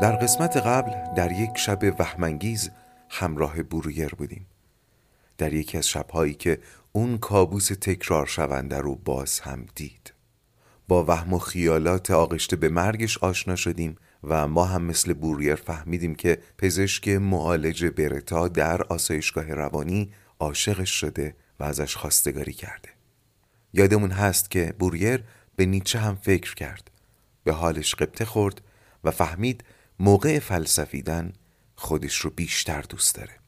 در قسمت قبل در یک شب وهمانگیز همراه برویر بودیم. در یکی از شبهایی که اون کابوس تکرار شونده رو باز هم دید. با وهم و خیالات آغشته به مرگش آشنا شدیم و ما هم مثل بوریر فهمیدیم که پزشک معالج برتا در آسایشگاه روانی عاشقش شده و ازش خواستگاری کرده. یادمون هست که بوریر به نیچه هم فکر کرد. به حالش قبطه خورد و فهمید موقع فلسفیدن خودش رو بیشتر دوست داره.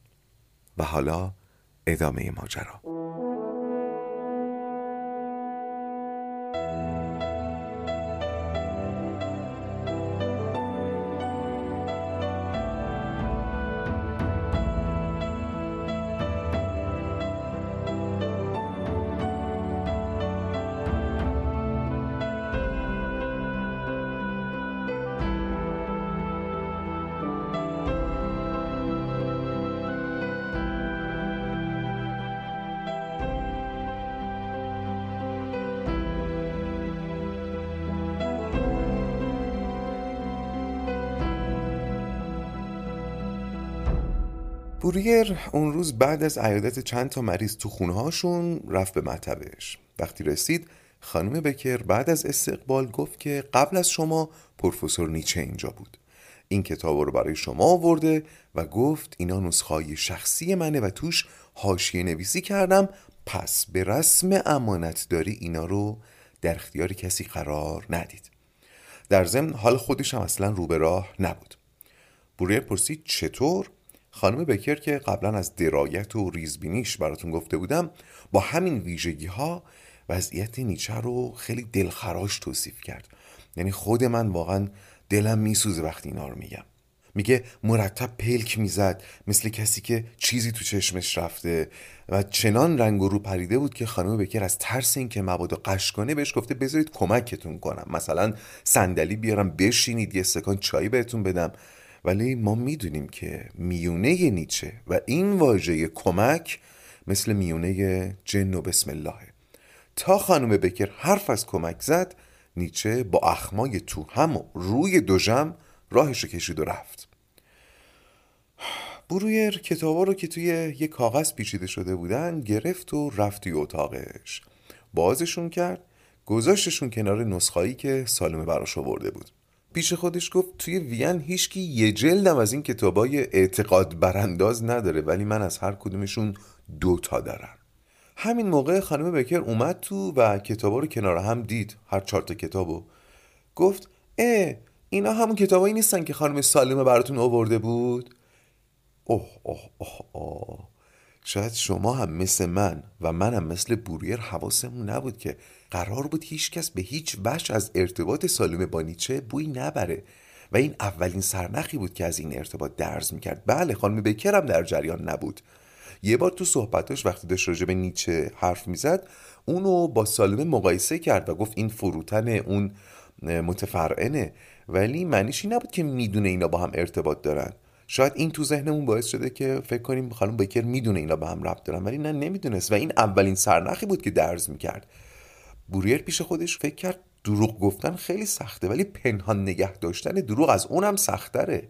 و حالا ادامه ماجرا. اون روز بعد از عیادت چند تا مریض تو خونهاشون رفت به مطبش وقتی رسید خانم بکر بعد از استقبال گفت که قبل از شما پروفسور نیچه اینجا بود. این کتاب رو برای شما آورده و گفت اینا نسخه شخصی منه و توش حاشیه نویسی کردم. پس به رسم امانت داری اینا رو در اختیار کسی قرار ندید. در ضمن حال خودش هم اصلا رو به راه نبود. بوریر پرسید چطور؟ خانم بکر که قبلا از درایت و ریزبینیش براتون گفته بودم با همین ویژگی ها وضعیت نیچه رو خیلی دلخراش توصیف کرد. یعنی خود من واقعا دلم میسوزه وقتی اینا رو میگم. میگه مرتب پلک می‌زد مثل کسی که چیزی تو چشمش رفته و چنان رنگ و رو پریده بود که خانم بکر از ترس اینکه مبادا قش کنه بهش گفته بذارید کمکتون کنم. مثلا صندلی بیارم بشینید یه سکان چای بهتون بدم. ولی ما می‌دونیم که میونه نیچه و این واژه کمک مثل میونه جن و بسم الله. تا خانم بکر حرف از کمک زد نیچه با اخمای تو هم و روی دوژم راهش رو کشید و رفت. برویر کتابا رو که توی یه کاغذ پیچیده شده بودن گرفت و رفت توی اتاقش. بازشون کرد گذاشتشون کنار نسخایی که سالمه براش آورده بود. پیش خودش گفت توی وین هیچکی یه جلدم از این کتابای اعتقاد برانداز نداره ولی من از هر کدومشون دو تا دارم. همین موقع خانم بکر اومد تو و کتابا رو کنار هم دید هر چهار تا کتابو. گفت اه اینا همون کتابایی نیستن که خانم سالمه براتون آورده بود؟ اوه اوه اوه اوه. شاید شما هم مثل من و منم مثل بوریر حواسمون نبود که قرار بود هیچکس به هیچ وجه از ارتباط سالم با نیچه بوی نبره و این اولین سرنخی بود که از این ارتباط درز می‌کرد. بله خانم بکرم در جریان نبود. یه بار تو صحبتاش وقتی داشت راجع به نیچه حرف می‌زد اونو با سالمه مقایسه کرد و گفت این فروتن اون متفرعنه ولی معنیش نبود که می‌دونه اینا با هم ارتباط دارن. شاید این تو ذهنمون باعث شده که فکر کنیم خانم بکر می‌دونه اینا به هم ربط دارن ولی نه نمی‌دونست. و این اولین سرنخی بود که درز می‌کرد. بوریر پیش خودش فکر کرد دروغ گفتن خیلی سخته ولی پنهان نگه داشتن دروغ از اونم سختره.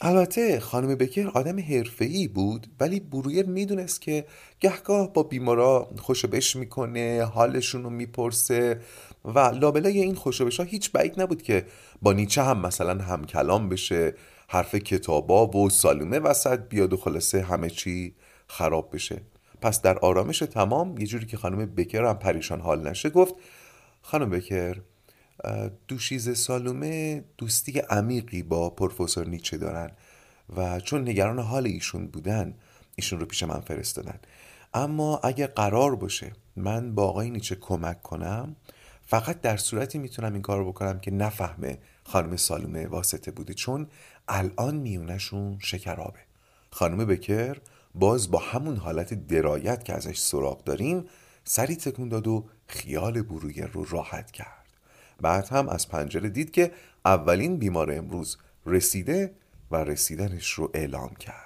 البته خانم بکر آدم حرفه‌ای بود ولی برویر می‌دونست که گهگاه با بیمارا خوشبش می‌کنه حالشون رو می‌پرسه و لابلای این خوشبش ها هیچ بعید نبود که با نیچه هم مثلا هم کلام بشه حرف کتابا و سالومه وسط بیاد و خلاصه همه چی خراب بشه. پس در آرامش تمام یه جوری که خانم بکر هم پریشان حال نشه گفت خانم بکر دوشیز سالومه دوستی عمیقی با پروفسور نیچه دارن و چون نگران حال ایشون بودن ایشون رو پیش من فرستادن. اما اگه قرار باشه من با آقای نیچه کمک کنم فقط در صورتی می‌تونم این کار بکنم که نفهمه خانم سالومه واسطه بوده چون الان میونشون شکرابه. خانم بکر باز با همون حالت درایت که ازش سراغ داریم سری تکون داد و خیال بروگر رو راحت کرد. بعد هم از پنجره دید که اولین بیمار امروز رسیده و رسیدنش رو اعلام کرد.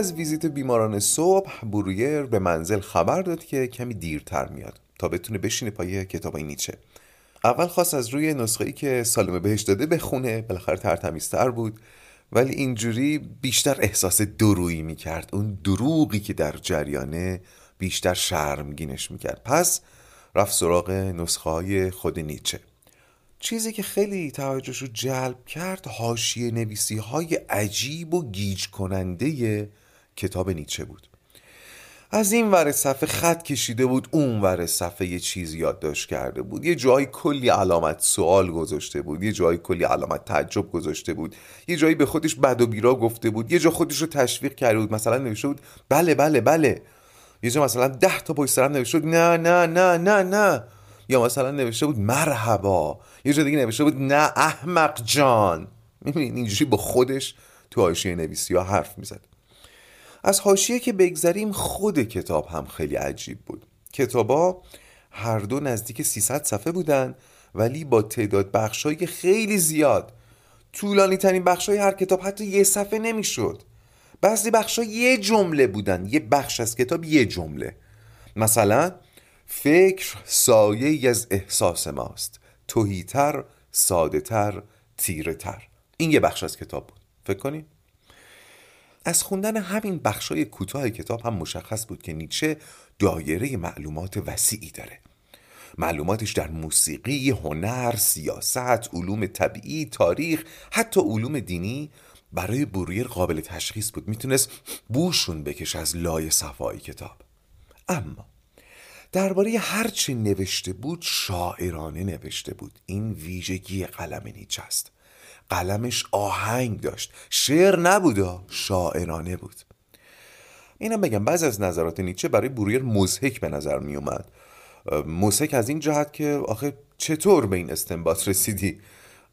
از ویزیت بیماران صبح برویر به منزل خبر داد که کمی دیرتر میاد تا بتونه بشینه پای کتاب نیچه. اول خواست از روی نسخه ای که سالمه بهش داده بخونه بالاخره ترتمیزتر بود ولی اینجوری بیشتر احساس درویی می‌کرد. اون دروغی که در جریانه بیشتر شرمگینش می‌کرد. پس رفت سراغ نسخه های خود نیچه. چیزی که خیلی توجهش رو جلب کرد حاشیه نویسی های عجیب و گیج کننده کتاب نیچه بود. از این ور صفحه خط کشیده بود اون ور صفحه یه چیز یادداشت کرده بود. یه جایی کلی علامت سوال گذاشته بود یه جایی کلی علامت تعجب گذاشته بود یه جایی به خودش بد و بیرا گفته بود یه جا خودش رو تشویق کرده بود. مثلا نوشته بود بله بله بله. یه جا مثلا ده تا پشت سرم نوشته بود نه نه نه نه نه. یا مثلا نوشته بود مرحبا. یه جا دیگه نوشته بود نه احمق جان. می‌بینید اینجوری با خودش تو حاشیه نویسی ها حرف می‌زد. از حاشیه که بگذریم خود کتاب هم خیلی عجیب بود. کتابا هر دو نزدیک 300 صفحه بودن ولی با تعداد بخشای خیلی زیاد. طولانی ترین بخشای هر کتاب حتی یه صفحه نمی‌شد. بعضی بخشا یه جمله بودن. یه بخش از کتاب یه جمله. مثلا فکر سایه از احساس ماست. توهیتر ساده تر تیره تر این یه بخش از کتاب بود. فکر کنید از خوندن همین بخشای کوتاه کتاب هم مشخص بود که نیچه دایره معلومات وسیعی داره. معلوماتش در موسیقی، هنر، سیاست، علوم طبیعی، تاریخ، حتی علوم دینی برای برویر قابل تشخیص بود. می‌تونست بوشون بکش از لای صفای کتاب. اما درباره هرچی نوشته بود شاعرانه نوشته بود. این ویژگی قلم نیچه است. قلمش آهنگ داشت. شعر نبودا شاعرانه بود. اینم بگم بعض از نظرات نیچه برای برویر مزهک به نظر می اومد. مزهک از این جهت که آخه چطور به این استنباط رسیدی؟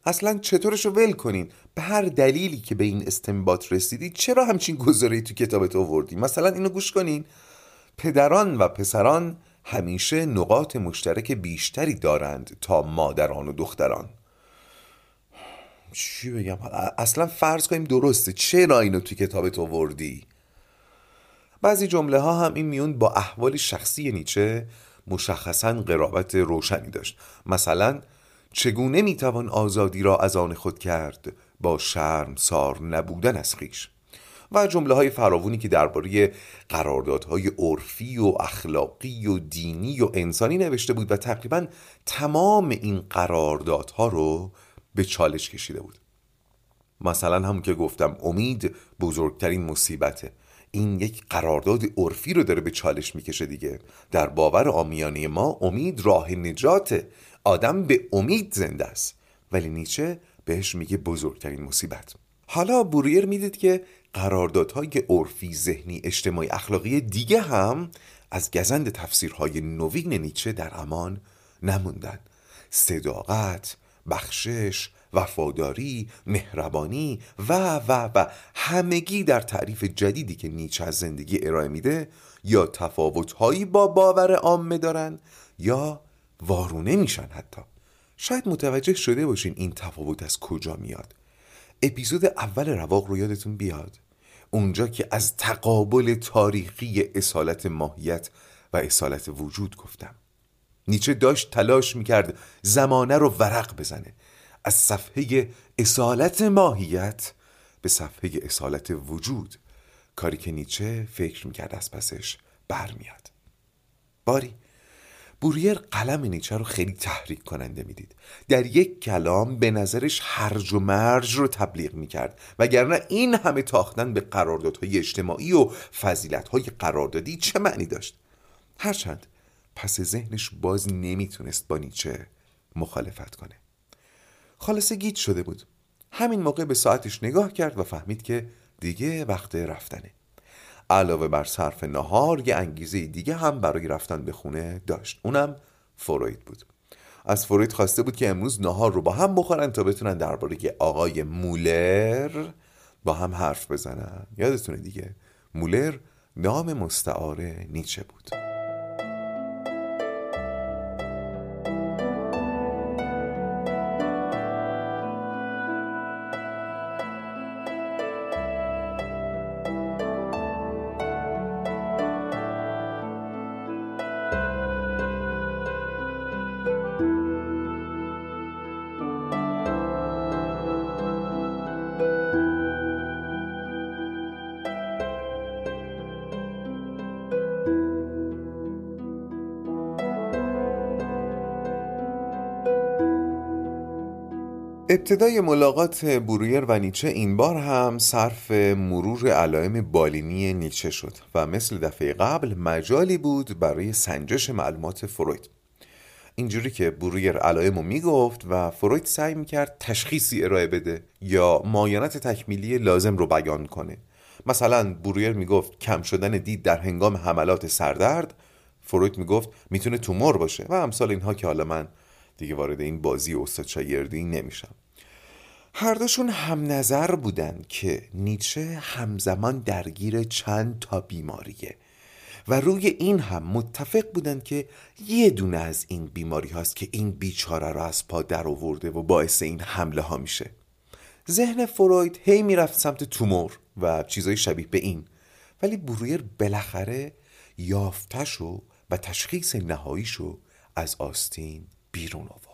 اصلا چطورش رو ول کنین؟ به هر دلیلی که به این استنباط رسیدی چرا همچین گذاری تو کتابت آوردی؟ مثلا اینو گوش کنین. پدران و پسران همیشه نقاط مشترک بیشتری دارند تا مادران و دختران. چی بگم؟ اصلا فرض کنیم درسته. چرا اینو توی کتابت آوردی؟ بعضی جمله ها هم این میون با احوال شخصی نیچه مشخصا قرابت روشنی داشت. مثلا چگونه می‌توان آزادی را از آن خود کرد؟ با شرم سار نبودن از خیش. و جمله های فراوونی که درباره قراردادهای عرفی و اخلاقی و دینی و انسانی نوشته بود و تقریبا تمام این قراردادها رو به چالش کشیده بود. مثلا همون که گفتم امید بزرگترین مصیبته. این یک قرارداد عرفی رو داره به چالش می‌کشه دیگه. در باور آمیانه ما امید راه نجاته. آدم به امید زنده است. ولی نیچه بهش میگه بزرگترین مصیبت. حالا بوریر می‌دید که قراردادهای عرفی ذهنی اجتماعی اخلاقی دیگه هم از گزند تفسیرهای نوین نیچه در امان نموندن. صداقت بخشش وفاداری مهربانی و و و همگی در تعریف جدیدی که نیچه از زندگی ارائه میده یا تفاوتهایی با باور عامه دارن یا وارونه میشن حتی. شاید متوجه شده باشین این تفاوت از کجا میاد. اپیزود اول رواق رو یادتون بیاد؟ اونجا که از تقابل تاریخی اصالت ماهیت و اصالت وجود گفتم. نیچه داشت تلاش می‌کرد زمانه رو ورق بزنه. از صفحه اصالت ماهیت به صفحه اصالت وجود. کاری که نیچه فکر می‌کرد از پسش برمیاد. باری بوریر قلم نیچه رو خیلی تحریک کننده می‌دید. در یک کلام به نظرش هرج و مرج رو تبلیغ می‌کرد وگرنه این همه تاختن به قراردادهای اجتماعی و فضیلتهای قراردادی چه معنی داشت؟ هرچند پس ذهنش باز نمی‌تونست با نیچه مخالفت کنه. خالصه گیت شده بود. همین موقع به ساعتش نگاه کرد و فهمید که دیگه وقت رفتنه. علاوه بر صرف نهار یه انگیزه دیگه هم برای رفتن به خونه داشت. اونم فروید بود. از فروید خواسته بود که امروز نهار رو با هم بخورن تا بتونن درباره آقای مولر با هم حرف بزنن. یادتونه دیگه؟ مولر نام مستعار نیچه بود. ابتدای ملاقات برویر و نیچه این بار هم صرف مرور علائم بالینی نیچه شد و مثل دفعه قبل مجالی بود برای سنجش معلومات فروید. اینجوری که برویر علائم رو می‌گفت و فروید سعی می‌کرد تشخیصی ارائه بده یا مایانت تکمیلی لازم رو بیان کنه. مثلا برویر می‌گفت کم شدن دید در هنگام حملات سردرد. فروید می‌گفت می‌تونه تومور باشه و امثال اینها که حالا من دیگه وارد این بازی استاد شاگردی نمیشم. هر دوشون هم نظر بودن که نیچه همزمان درگیر چند تا بیماریه. و روی این هم متفق بودن که یه دونه از این بیماری هاست که این بیچاره رو از پا در آورده و باعث این حمله ها میشه. ذهن فروید هی می‌رفت سمت تومور و چیزای شبیه به این. ولی برویر بالاخره یافتشو و تشخیص نهاییشو از آستین بیرون آورد.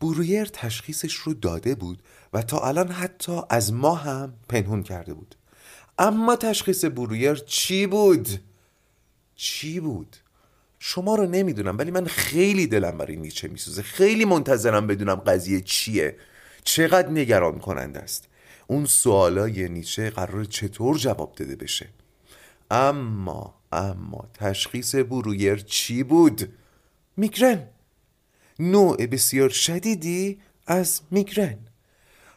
برویر تشخیصش رو داده بود و تا الان حتی از ما هم پنهون کرده بود اما تشخیص برویر چی بود؟ چی بود؟ شما رو نمی‌دونم ولی من خیلی دلم برای نیچه میسوزه خیلی منتظرم بدونم قضیه چیه چقدر نگران کننده است اون سوالای نیچه قرار چطور جواب داده بشه اما اما تشخیص برویر چی بود؟ میگرن نوع بسیار شدیدی از میگرن.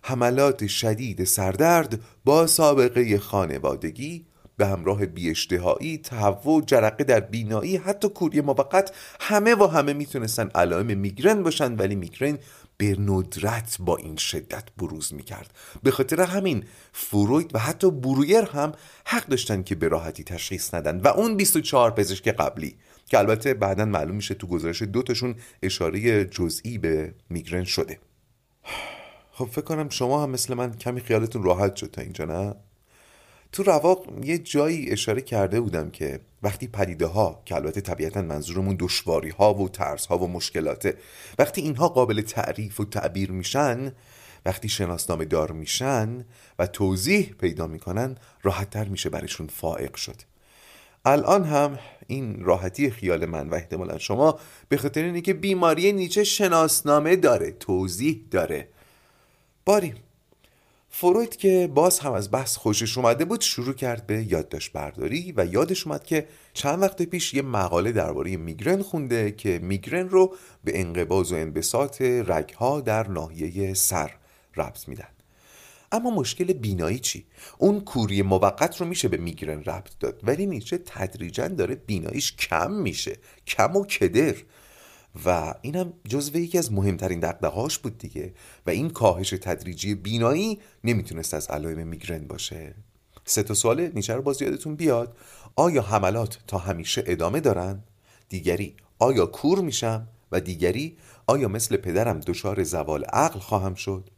حملات شدید سردرد با سابقه خانوادگی به همراه بیاشتهایی، تهوع، جرقه در بینایی، حتی کوری موقت همه و همه می‌تونستن علائم میگرن باشن ولی میگرن به ندرت با این شدت بروز می‌کرد. به خاطر همین فروید و حتی برویر هم حق داشتن که به راحتی تشخیص ندن و اون 24 پزشک قبلی که البته بعدا معلوم میشه تو گزارش دوتاشون اشاره جزئی به میگرن شده. خب فکر کنم شما هم مثل من کمی خیالتون راحت شد تا اینجا نه؟ تو رواق یه جایی اشاره کرده بودم که وقتی پدیده ها که البته طبیعتا منظورمون دشواری ها و ترس ها و مشکلاته وقتی اینها قابل تعریف و تعبیر میشن وقتی شناسنامه دار میشن و توضیح پیدا می‌کنن راحتتر میشه برشون فائق شد. الان هم این راحتی خیال من و احتمالا شما به خاطر اینه که بیماری نیچه شناسنامه داره توضیح داره. باری فروید که باز هم از بحث خوشش اومده بود شروع کرد به یادداشت برداری و یادش اومد که چند وقت پیش یه مقاله درباره میگرن خونده که میگرن رو به انقباز و انبساط رگها در ناحیه سر ربط میدن. اما مشکل بینایی چی؟ اون کوری موقت رو میشه به میگرن ربط داد ولی نیچه تدریجا داره بیناییش کم میشه کم و کدر و اینم جزو یکی از مهمترین دقدقهاش بود دیگه و این کاهش تدریجی بینایی نمی‌تونست از علائم میگرن باشه سه تا سوال نیچه رو باز یادتون بیاد آیا حملات تا همیشه ادامه دارن؟ دیگری آیا کور میشم؟ و دیگری آیا مثل پدرم دچار زوال عقل خواهم شد؟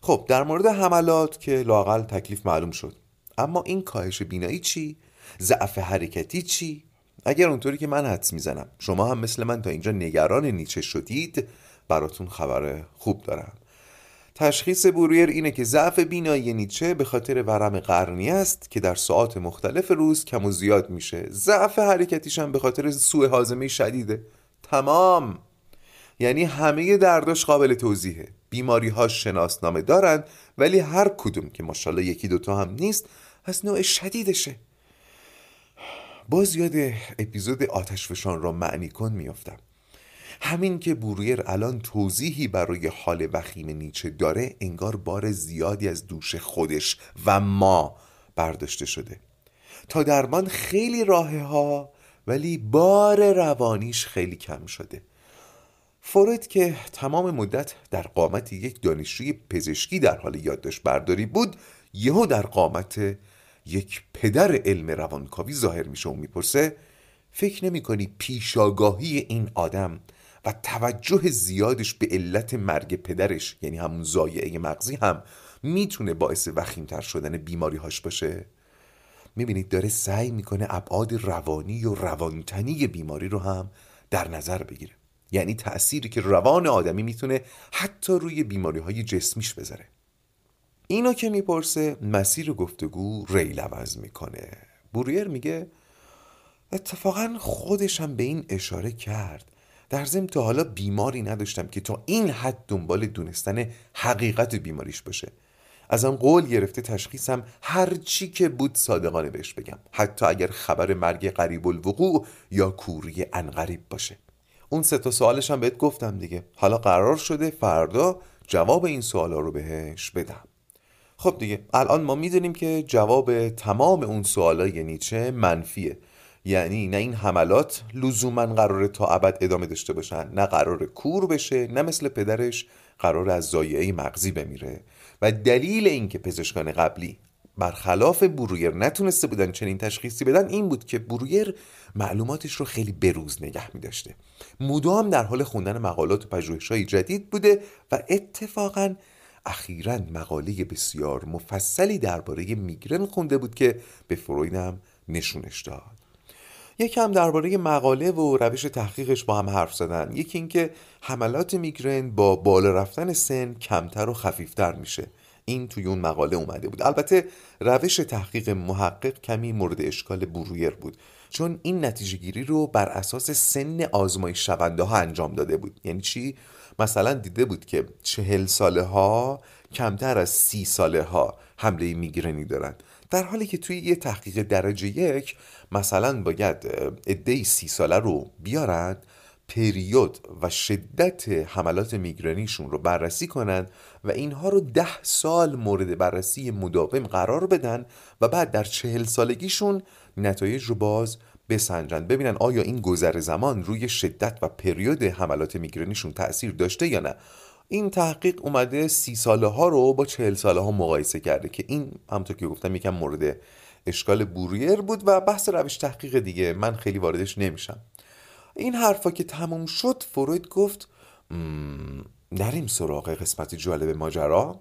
خب در مورد حملات که لاقل تکلیف معلوم شد. اما این کاهش بینایی چی؟ ضعف حرکتی چی؟ اگر اونطوری که من حدس می‌زنم شما هم مثل من تا اینجا نگران نیچه شدید براتون خبر خوب دارم. تشخیص برویر اینه که ضعف بینایی نیچه به خاطر ورم قرنی است که در ساعات مختلف روز کم و زیاد میشه. ضعف حرکتیش هم به خاطر سوء حازمه شدیده. تمام. یعنی همه درداش قابل توضیحه. بیماری ها شناسنامه دارن ولی هر کدوم که ماشاءالله یکی دوتا هم نیست از نوع شدیدشه. باز یاد اپیزود آتشفشان را معنی کن میافتم. همین که برویر الان توضیحی برای حال وخیم نیچه داره انگار بار زیادی از دوش خودش و ما برداشته شده. تا درمان خیلی راه ها ولی بار روانیش خیلی کم شده. فورد که تمام مدت در قامت یک دانشجوی پزشکی در حال یادداشت برداری بود یهو در قامت یک پدر علم روانکاوی ظاهر میشه و می‌پرسه فکر نمی کنی پیشاگاهی این آدم و توجه زیادش به علت مرگ پدرش یعنی همون زایعه مغزی هم می‌تونه باعث وخیمتر شدن بیماری هاش باشه؟ می‌بینید داره سعی می‌کنه ابعاد روانی و روانتنی بیماری رو هم در نظر بگیره. یعنی تأثیری که روان آدمی می‌تونه حتی روی بیماری های جسمیش بذاره. اینو که می‌پرسه مسیر گفتگو ریل عوض می‌کنه. بوریر میگه اتفاقا خودشم به این اشاره کرد. در ضمن تا حالا بیماری نداشتم که تا این حد دنبال دونستن حقیقت بیماریش باشه. ازم قول گرفته تشخیصم هر چی که بود صادقانه بهش بگم. حتی اگر خبر مرگ قریب الوقوع یا کوری انقریب باشه. اون سه تا سوالش هم بهت گفتم دیگه. حالا قرار شده فردا جواب این سوالا رو بهش بدم. خب دیگه الان ما می‌دونیم که جواب تمام اون سوالای نیچه منفیه. یعنی نه این حملات لزوما قراره تا ابد ادامه داشته باشن نه قرار کور بشه نه مثل پدرش قرار از زایعه مغزی بمیره. و دلیل اینکه پزشکان قبلی برخلاف برویر نتونسته بودن چنین تشخیصی بدن این بود که برویر معلوماتش رو خیلی بروز نگه می داشته مدام در حال خوندن مقالات و پژوهش‌های جدید بوده و اتفاقا اخیرا مقاله بسیار مفصلی درباره میگرن خونده بود که به فرویدم نشونش داد. یکم درباره مقاله و روش تحقیقش با هم حرف زدن. یکی اینکه حملات میگرن با بالا رفتن سن کمتر و خفیفتر میشه. این توی اون مقاله اومده بود. البته روش تحقیق محقق کمی مورد اشکال برویر بود چون این نتیجه گیری رو بر اساس سن آزمایش شونده ها انجام داده بود. یعنی چی؟ مثلا دیده بود که چهل ساله ها کمتر از سی ساله ها حمله میگرنی دارن. در حالی که توی یه تحقیق درجه یک مثلا باید عده سی ساله رو بیارن پریود و شدت حملات میگرنیشون رو بررسی کنند و اینها رو ده سال مورد بررسی مداوم قرار بدن و بعد در چهل سالگیشون نتایج رو باز بسنجند ببینن آیا این گذر زمان روی شدت و پریود حملات میگرنیشون تاثیر داشته یا نه. این تحقیق اومده سی ساله ها رو با چهل ساله ها مقایسه کرده که این همطور که گفتم یکم مورد اشکال بوریر بود و بحث روش تحقیق دیگه. من خیلی واردش نمیشم. این حرفا که تموم شد فروید گفت نریم سراغ قسمت جالب ماجرا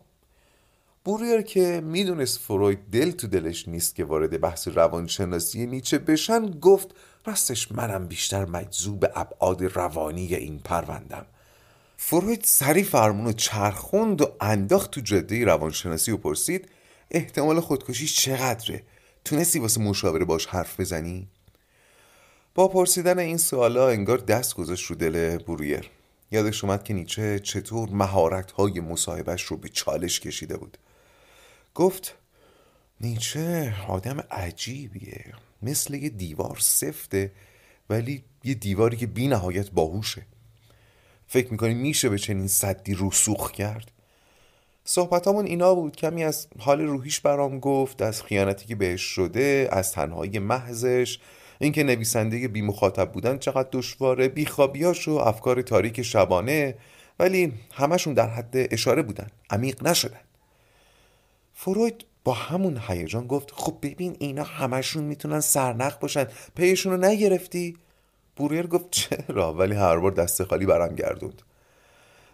بوریر که می‌دونست فروید دل تو دلش نیست که وارد بحث روانشناسی نیچه بشن گفت راستش منم بیشتر مجذوب ابعاد روانی این پروندم فروید سری فرمون چرخوند و انداخت تو جده روانشناسی و پرسید احتمال خودکشی چقدره؟ تونستی واسه مشاوره باش حرف بزنی؟ با پرسیدن این سوالا انگار دست گذاشت رو دل برویر یادش اومد که نیچه چطور مهارت های مصاحبش رو به چالش کشیده بود. گفت نیچه آدم عجیبیه. مثل یه دیوار سفته ولی یه دیواری که بی نهایت باهوشه. فکر می‌کنی میشه به چنین صدی رسوخ کرد؟ صحبتامون اینا بود. کمی از حال روحیش برام گفت از خیانتی که بهش شده از تنهایی محضش اینکه نویسنده بی مخاطب بودن چقدر دشواره بیخوابیاش و افکار تاریک شبانه ولی همشون در حد اشاره بودن عمیق نشدن. فروید با همون هیجان گفت خب ببین اینا همشون می‌تونن سرنخ باشن پیشون رو نگرفتی؟ بوریر گفت چرا؟ ولی هر بار دست خالی برم گردوند.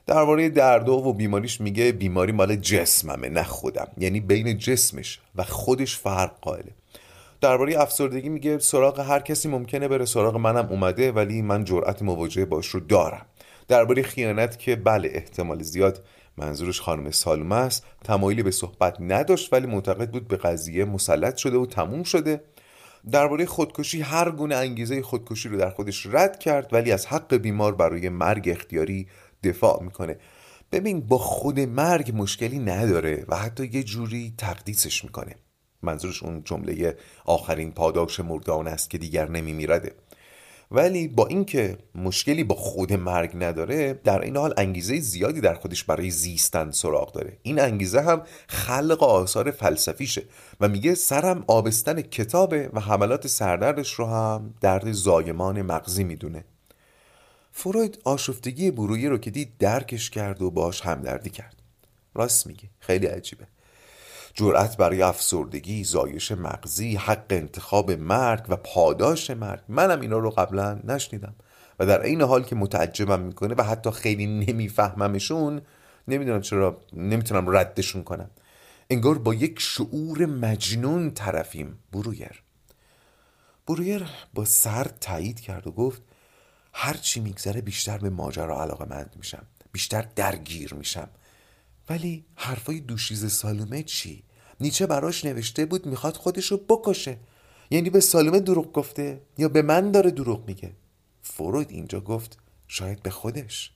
درباره دردو و بیماریش میگه بیماری مال جسممه نه خودم. یعنی بین جسمش و خودش فرق قائله. درباره افسردگی میگه سراغ هر کسی ممکنه بره سراغ منم اومده ولی من جرأت مواجهه باش رو دارم. درباره خیانت که بله احتمال زیاد منظورش خانم سالمه است. تمایلی به صحبت نداشت ولی معتقد بود به قضیه مسلط شده و تموم شده. درباره خودکشی هر گونه انگیزه خودکشی رو در خودش رد کرد ولی از حق بیمار برای مرگ اختیاری دفاع می‌کنه. ببین با خود مرگ مشکلی نداره و حتی یه جوری تقدیسش می‌کنه. منظورش اون جمله آخرین پاداش مردان است که دیگر نمیمیرده. ولی با اینکه مشکلی با خود مرگ نداره در این حال انگیزه زیادی در خودش برای زیستن سراغ داره. این انگیزه هم خلق آثار فلسفیشه و میگه سرم آبستن کتابه و حملات سردردش رو هم درد زایمان مغزی می‌دونه. فروید آشفتگی برویه رو که دید درکش کرد و باش همدردی کرد. راست میگه. خیلی عجیبه. جرأت برای افسردگی زایش مغزی حق انتخاب مرگ و پاداش مرگ. منم اینا رو قبلا نشنیدم. و در این حال که متعجبم می‌کنه و حتی خیلی نمیفهممشون نمی‌دونم چرا نمی‌تونم ردشون کنم. انگار با یک شعور مجنون طرفیم. برویر. برویر با سر تایید کرد و گفت هر چی میگذره بیشتر به ماجرا علاقه مند میشم. بیشتر درگیر میشم. ولی حرفای دوشیز سالومه چی؟ نیچه براش نوشته بود می‌خواد خودشو بکشه. یعنی به سالومه دروغ گفته یا به من داره دروغ میگه؟ فروید اینجا گفت شاید به خودش.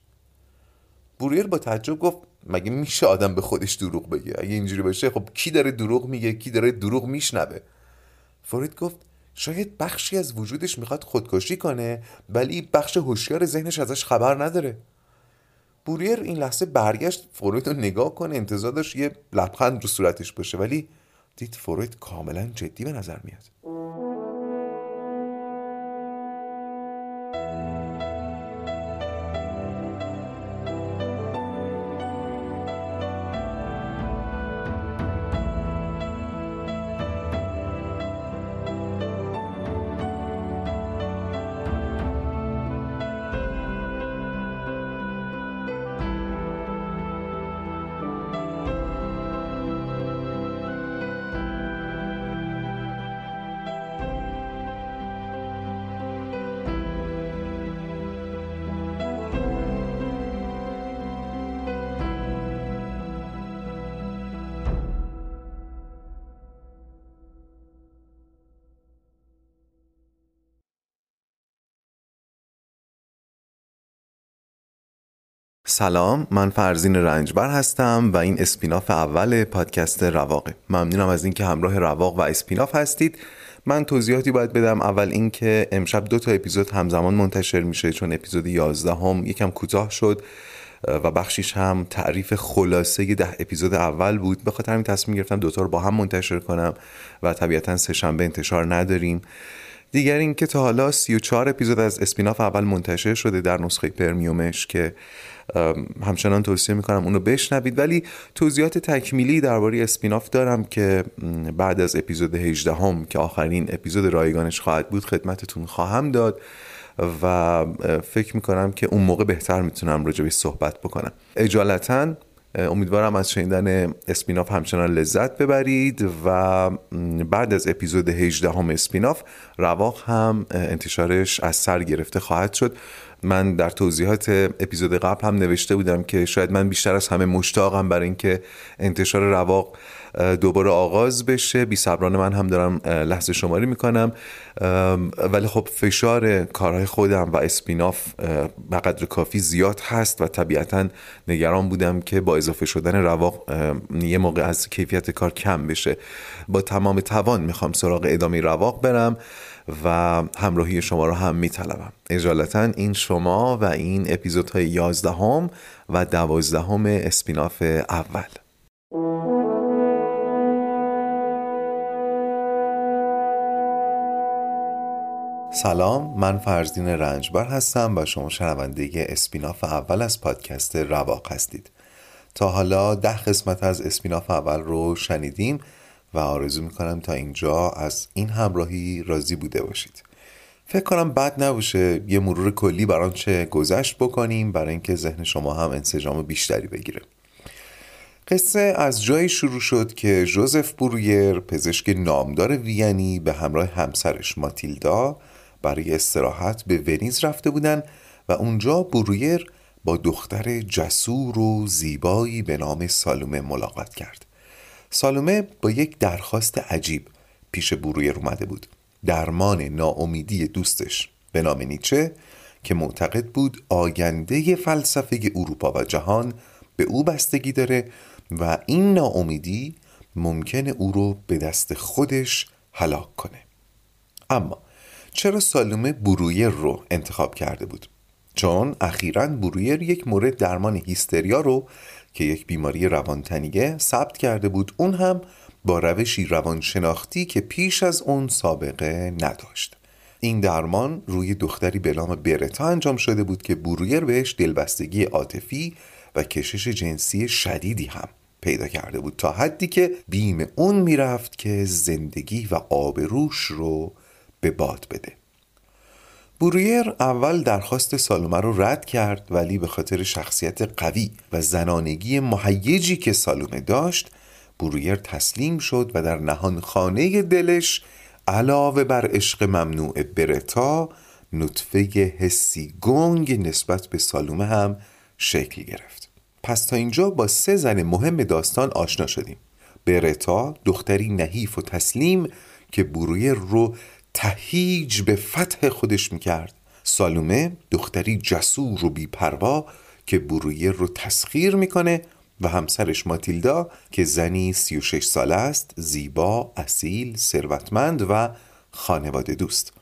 بوریر با تعجب گفت مگه میشه آدم به خودش دروغ بگه؟ اگه اینجوری باشه خب کی داره دروغ میگه؟ کی داره دروغ میشنوه؟ فروید گفت شاید بخشی از وجودش می‌خواد خودکشی کنه ولی بخش هوشیار ذهنش ازش خبر نداره. بوریر این لحظه برگشت فروید رو نگاه کنه انتظار داشت یه لبخند رو صورتش باشه ولی دید فروید کاملا جدی به نظر میاد. سلام من فرزین رنجبر هستم و این spin-off اول پادکست رواقه ممنونم از اینکه همراه رواق و spin-off هستید. من توضیحاتی باید بدم. اول اینکه امشب دو تا اپیزود همزمان منتشر میشه چون اپیزود 11 هم یکم کوتاه شد و بخشیش هم تعریف خلاصه ده اپیزود اول بود. به خاطر همین تصمیم گرفتم دوتا رو با هم منتشر کنم و طبیعتا سه شنبه انتشار نداریم. دیگر اینکه تا حالا 34 اپیزود از spin-off اول منتشر شده در نسخه premium ش که همچنان توصیه می‌کنم اونو بشنوید. ولی توضیحات تکمیلی درباره اسپیناف دارم که بعد از اپیزود 18 هم که آخرین اپیزود رایگانش خواهد بود خدمتتون خواهم داد و فکر می‌کنم که اون موقع بهتر می‌تونم راجبش صحبت بکنم. اجالتا امیدوارم از شنیدن اسپیناف همچنان لذت ببرید و بعد از اپیزود 18 هم اسپیناف رواق هم انتشارش از سر گرفته خواهد شد. من در توضیحات اپیزود قبل هم نوشته بودم که شاید من بیشتر از همه مشتاقم برای اینکه انتشار رواق دوباره آغاز بشه. بی صبران من هم دارم لحظه شماری می‌کنم. ولی خب فشار کارهای خودم و اسپیناف به قدر کافی زیاد هست و طبیعتا نگران بودم که با اضافه شدن رواق یه موقع از کیفیت کار کم بشه. با تمام توان می‌خوام سراغ ادامه رواق برم و همراهی شما رو هم میطلبم. اجالتا این شما و این اپیزودهای یازدهم و دوازدهم اسپیناف اول. سلام من فرزین رنجبر هستم و شما شنونده اسپیناف اول از پادکست رواق هستید. تا حالا ده قسمت از اسپیناف اول رو شنیدیم و آرزو می‌کنم تا اینجا از این همراهی راضی بوده باشید. فکر کنم بد نباشه یه مرور کلی بر آنچه گذشت بکنیم برای اینکه ذهن شما هم انسجام بیشتری بگیره. قصه از جایی شروع شد که جوزف برویر پزشک نامدار وینی به همراه همسرش ماتیلدا برای استراحت به ونیز رفته بودن و اونجا برویر با دختر جسور و زیبایی به نام سالومه ملاقات کرد. سالومه با یک درخواست عجیب پیش برویر اومده بود. درمان ناامیدی دوستش به نام نیچه که معتقد بود آینده فلسفه اروپا و جهان به او بستگی داره و این ناامیدی ممکنه او رو به دست خودش هلاک کنه. اما چرا سالومه برویر رو انتخاب کرده بود؟ چون اخیرا برویر یک مورد درمان هیستریا رو که یک بیماری روانتنیه ثبت کرده بود اون هم با روشی روانشناختی که پیش از اون سابقه نداشت این درمان روی دختری به نام برتا انجام شده بود که برویر بهش دلبستگی عاطفی و کشش جنسی شدیدی هم پیدا کرده بود تا حدی که بیم اون می‌رفت که زندگی و آبروش رو به باد بده. برویر اول درخواست سالومه رو رد کرد ولی به خاطر شخصیت قوی و زنانگی مهیجی که سالومه داشت برویر تسلیم شد و در نهان خانه دلش علاوه بر عشق ممنوع برتا نطفه حسی گنگ نسبت به سالومه هم شکل گرفت. پس تا اینجا با سه زن مهم داستان آشنا شدیم. برتا دختری نحیف و تسلیم که برویر رو تهیج به فتح خودش می‌کرد. سالومه دختری جسور و بیپروا که برویر رو تسخیر می‌کنه و همسرش ماتیلدا که زنی 36 ساله است زیبا، اصیل، ثروتمند و خانواده دوست.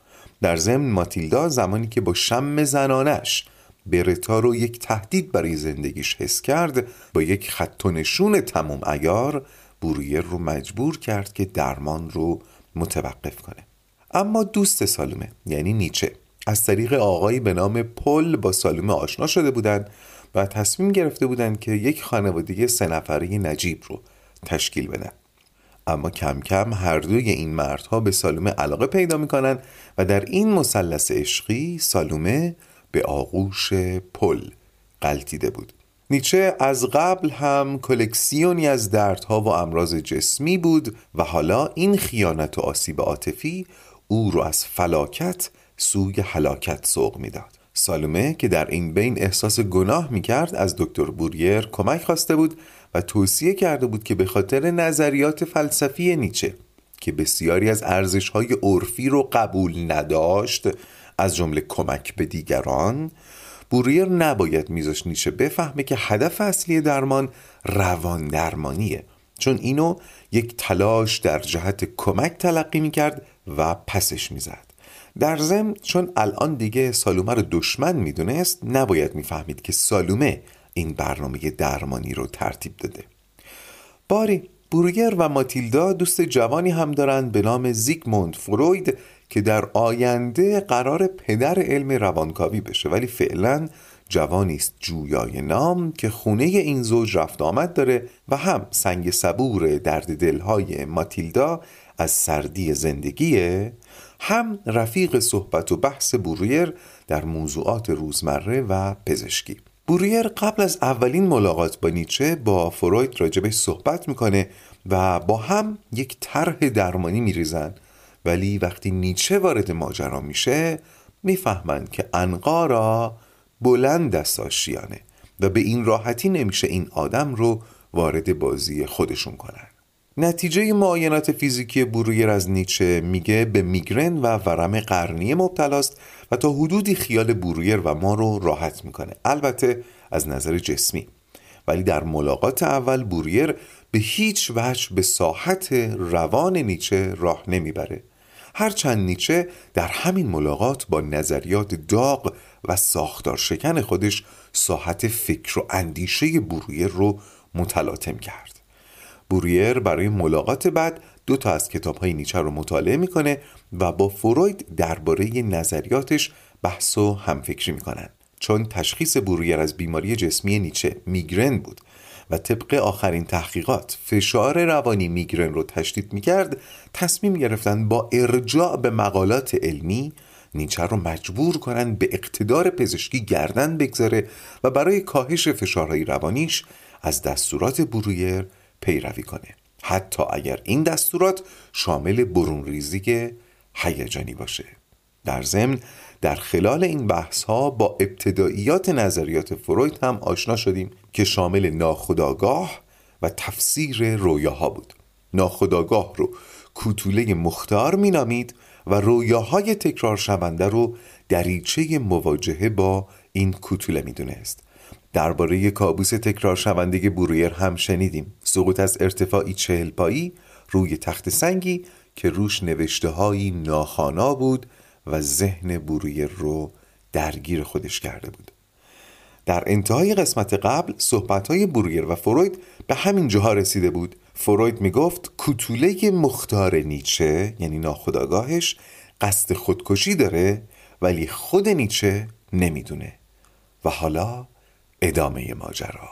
در ضمن ماتیلدا زمانی که با شم زنانش برتا رو یک تهدید برای زندگیش حس کرد با یک خط و نشون تمام ایار برویر رو مجبور کرد که درمان رو متوقف کنه. اما دوست سالومه یعنی نیچه. از طریق آقایی به نام پل با سالومه آشنا شده بودند و تصمیم گرفته بودند که یک خانوادگی سه نفره نجیب رو تشکیل بدن. اما کم کم هر دوی این مردها به سالومه علاقه پیدا می‌کنن و در این مثلث عشقی سالومه به آغوش پل قلتیده بود. نیچه از قبل هم کلکسیونی از دردها و امراض جسمی بود و حالا این خیانت و آسیب عاطفی او رو از فلاکت سوی هلاکت سوق می‌داد. سالومه که در این بین احساس گناه می‌کرد از دکتر بوریر کمک خواسته بود و توصیه کرده بود که به خاطر نظریات فلسفی نیچه که بسیاری از ارزش‌های عرفی رو قبول نداشت از جمله کمک به دیگران بوریر نباید میذاش نیچه بفهمه که هدف اصلی درمان روان درمانیه چون اینو یک تلاش در جهت کمک تلقی می‌کرد و پسش می‌زد. در ضمن چون الان دیگه سالومه رو دشمن می‌دونست نباید می‌فهمید که سالومه این برنامه درمانی رو ترتیب داده. باری بروگر و ماتیلدا دوست جوانی هم دارند به نام زیگموند فروید که در آینده قرار پدر علم روانکاوی بشه. ولی فعلا جوانی است جویای نام که خونه این زوج رفت آمد داره و هم سنگ صبور درد دلهای ماتیلدا از سردی زندگیه هم رفیق صحبت و بحث برویر در موضوعات روزمره و پزشکی. بوریر قبل از اولین ملاقات با نیچه با فروید راجبش صحبت می‌کنه و با هم یک طرح درمانی میریزن. ولی وقتی نیچه وارد ماجرا میشه می‌فهمند که انقارا بلند است آشیانه و به این راحتی نمیشه این آدم رو وارد بازی خودشون کنن. نتیجه معاینات فیزیکی برویر از نیچه میگه به میگرن و ورم قرنی مبتلاست و تا حدودی خیال برویر و ما رو راحت می‌کنه. البته از نظر جسمی. ولی در ملاقات اول بوریر به هیچ وجه به ساحت روان نیچه راه نمی‌بره. هرچند نیچه در همین ملاقات با نظریات داغ و ساختار شکن خودش ساحت فکر و اندیشه برویر رو متلاطم کرد. بوریر برای ملاقات بعد دو تا از کتاب های نیچه رو مطالعه می‌کنه و با فروید درباره نظریاتش بحث و همفکری می‌کنن. چون تشخیص بوریر از بیماری جسمی نیچه میگرن بود و طبق آخرین تحقیقات فشار روانی میگرن رو تشدید می‌کرد تصمیم گرفتن با ارجاع به مقالات علمی نیچه رو مجبور کنن به اقتدار پزشکی گردن بگذاره و برای کاهش فشارهای روانیش از دستورات برویر پیروی کنه. حتی اگر این دستورات شامل برون ریزی هیجانی باشه. در ضمن در خلال این بحث ها با ابتداییات نظریات فروید هم آشنا شدیم که شامل ناخداگاه و تفسیر رویاها بود. ناخداگاه رو کوتوله مختار مینامید و رویاهای تکرار شونده رو دریچه مواجهه با این کوتوله می‌دونست. درباره کابوس تکرار شونده برویر هم شنیدیم. سقوط از ارتفاعی چهل پایی روی تخت سنگی که روش نوشته هایی ناخانا بود و ذهن برویر رو درگیر خودش کرده بود. در انتهای قسمت قبل صحبت های برویر و فروید به همین جاها رسیده بود. فروید می گفت کتوله مختار نیچه یعنی ناخداگاهش قصد خودکشی داره ولی خود نیچه نمی‌دونه. و حالا ادامه ماجرا.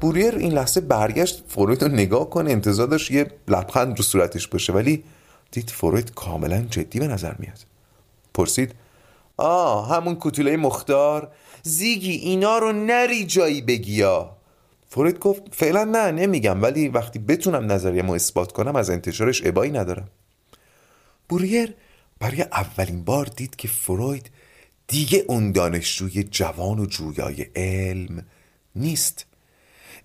بوریر این لحظه برگشت فروید رو نگاه کنه انتظار داشت یه لبخند رو صورتش باشه ولی دید فروید کاملا جدی به نظر میاد. پرسید آه همون کتوله مختار؟ زیگی اینا رو نری جایی بگیا فروید گفت فعلا نه نمیگم ولی وقتی بتونم نظریه ما اثبات کنم از انتشارش ابایی ندارم. بوریر برای اولین بار دید که فروید دیگه اون دانشجوی جوان و جویای علم نیست.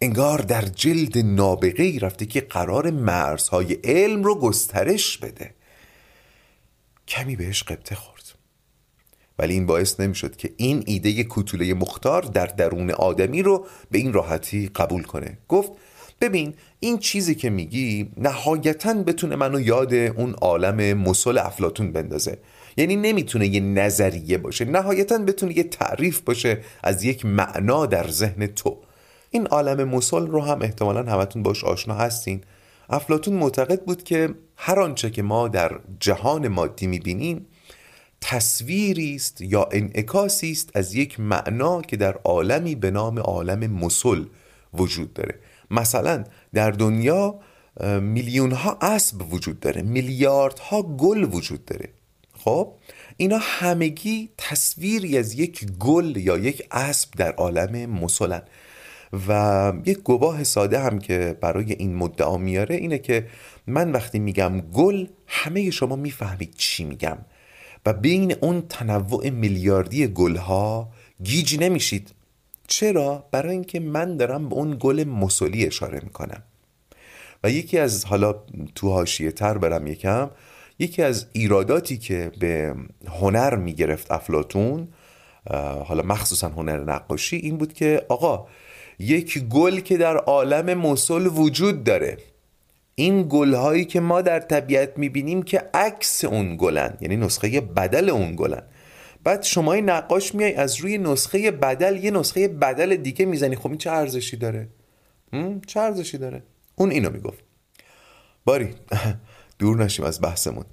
انگار در جلد نابغه ای رفته که قرار مرزهای علم رو گسترش بده. کمی بهش قبطه خورد. ولی این باعث نمی‌شد که این ایده کوتوله مختار در درون آدمی رو به این راحتی قبول کنه. گفت ببین این چیزی که میگی نهایتا بتونه منو یاد اون عالم مسل افلاتون بندازه. یعنی نمی‌تونه یه نظریه باشه نهایتا بتونه یه تعریف باشه از یک معنا در ذهن تو. این عالم مسل رو هم احتمالا همتون باش آشنا هستین. افلاتون معتقد بود که هر آنچه که ما در جهان مادی می‌بینیم تصویری است یا انعکاسی است از یک معنا که در عالمی به نام عالم مسل وجود داره. مثلا در دنیا میلیون ها اسب وجود داره میلیاردها گل وجود داره. خب؟ اینا همگی تصویری از یک گل یا یک اسب در عالم مسلن. و یک گواه ساده هم که برای این مدعا میاره اینه که من وقتی میگم گل همه شما می‌فهمید چی میگم. و بین اون تنوع میلیاردی گلها گیج نمیشید. چرا؟ برای اینکه من دارم به اون گل مسلی اشاره می‌کنم. و یکی از حالا تو هاشیه تر برم یکم یکی از ایراداتی که به هنر می‌گرفت افلاتون حالا مخصوصا هنر نقاشی این بود که آقا یک گل که در عالم مسل وجود داره. این گل هایی که ما در طبیعت می‌بینیم که عکس اون گلن یعنی نسخه بدل اون گلن. بعد شما نقاش میای از روی نسخه بدل یه نسخه بدل دیگه می‌زنی. خب این چه ارزشی داره؟ چه ارزشی داره؟ اون اینو می‌گفت. باری دور نشیم از بحثمون.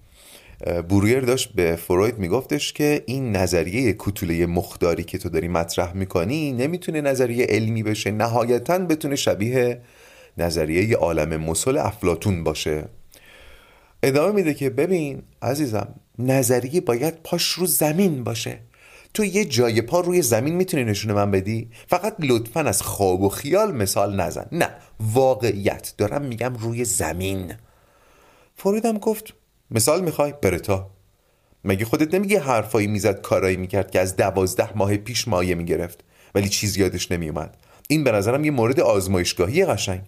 برویر داشت به فروید میگفتش که این نظریه کتوله مخداری که تو داری مطرح می‌کنی نمی‌تونه نظریه علمی بشه. نهایتا بتونه شبیه نظریه عالم مسل افلاتون باشه. ادامه میده که ببین عزیزم نظریه باید پاش رو زمین باشه. تو یه جای پا روی زمین می‌تونی نشونه من بدی؟ فقط لطفا از خواب و خیال مثال نزن. نه واقعیت. دارم میگم روی زمین. فرویدم گفت مثال می‌خوای؟ برتا. مگه خودت نمیگه حرفایی می‌زد کارایی می‌کرد که از دوازده ماه پیش مایه می‌گرفت؟ ولی چیز یادش نمیومد. این به نظرم یه مورد آزمایشگاهی قشنگ.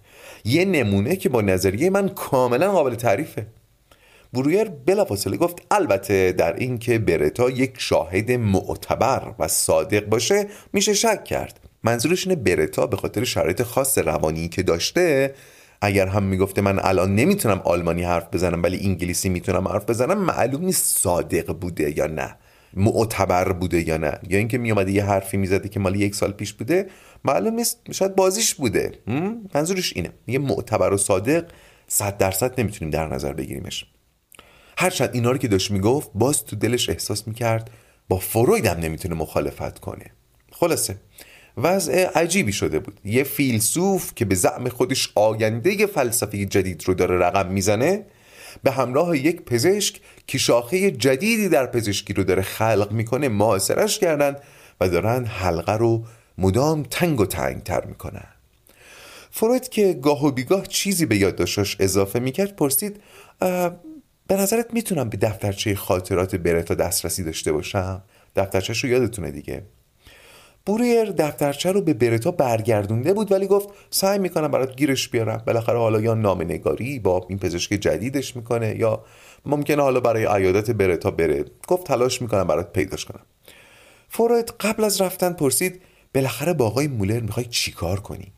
یه نمونه که با نظریه من کاملا قابل تعریفه. برویر بلافاصله گفت البته در اینکه برتا یک شاهد معتبر و صادق باشه میشه شک کرد. منظورش اینه برتا به خاطر شرایط خاص روانی که داشته اگر هم می‌گفته من الان نمی‌تونم آلمانی حرف بزنم ولی انگلیسی می‌تونم حرف بزنم معلوم نیست صادق بوده یا نه معتبر بوده یا نه. یا اینکه میومده یه حرفی می‌زده که مالی یک سال پیش بوده معلوم نیست شاید بازیش بوده. منظورش اینه. یه معتبر و صادق صد درصد نمی‌تونیم در نظر بگیریمش. هرچند اینا رو که داشت می‌گفت باز تو دلش احساس می‌کرد با فروید هم نمی‌تونه مخالفت کنه. خلاصه. وضع عجیبی شده بود. یه فیلسوف که به زعم خودش آینده فلسفه جدید رو داره رقم می‌زنه به همراه یک پزشک که شاخه جدیدی در پزشکی رو داره خلق می‌کنه معاصرش کردن و دارن حلقه رو مدام تنگ و تنگ تر می‌کنن. فروید که گاه و بیگاه چیزی به یادداشتش اضافه می‌کرد پرسید به نظرت می‌تونم به دفترچه خاطرات برتا دسترسی داشته باشم؟ دفترچهش رو یادتونه دیگه. بوریر دفترچه رو به برتا برگردونده بود ولی گفت سعی می‌کنم برات گیرش بیارم. بالاخره حالا یا نام نگاری با این پزشک جدیدش می‌کنه یا ممکنه حالا برای عیادت برتا بره. گفت تلاش می‌کنم برات پیداش کنم. فروید قبل از رفتن پرسید بالاخره با آقای مولر می‌خوای چیکار کنی؟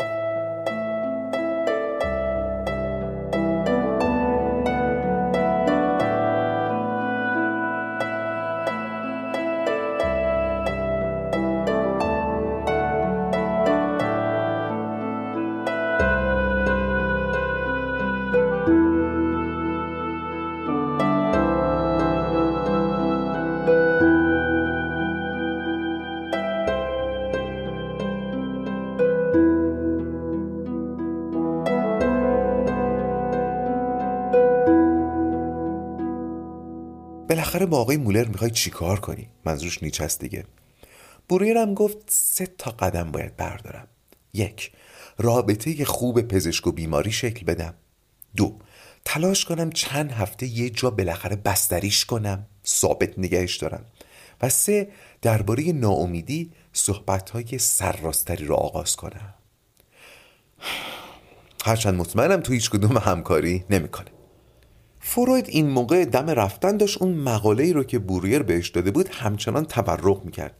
آقای مولر می‌خوای چیکار کنی؟ منظورش نیچست دیگه. برویرم گفت سه تا قدم باید بردارم. یک رابطه خوب پزشک و بیماری شکل بدم. دو تلاش کنم چند هفته یه جا بالاخره بستریش کنم. ثابت نگهش دارم. و سه درباره ناامیدی صحبت سرراستری را آغاز کنم. هرچند مطمئنم تو هیچ کدوم همکاری نمی‌کنه. فروید این موقع دم رفتن داشت اون مقاله ای رو که بوریر بهش داده بود همچنان تبرق می‌کرد.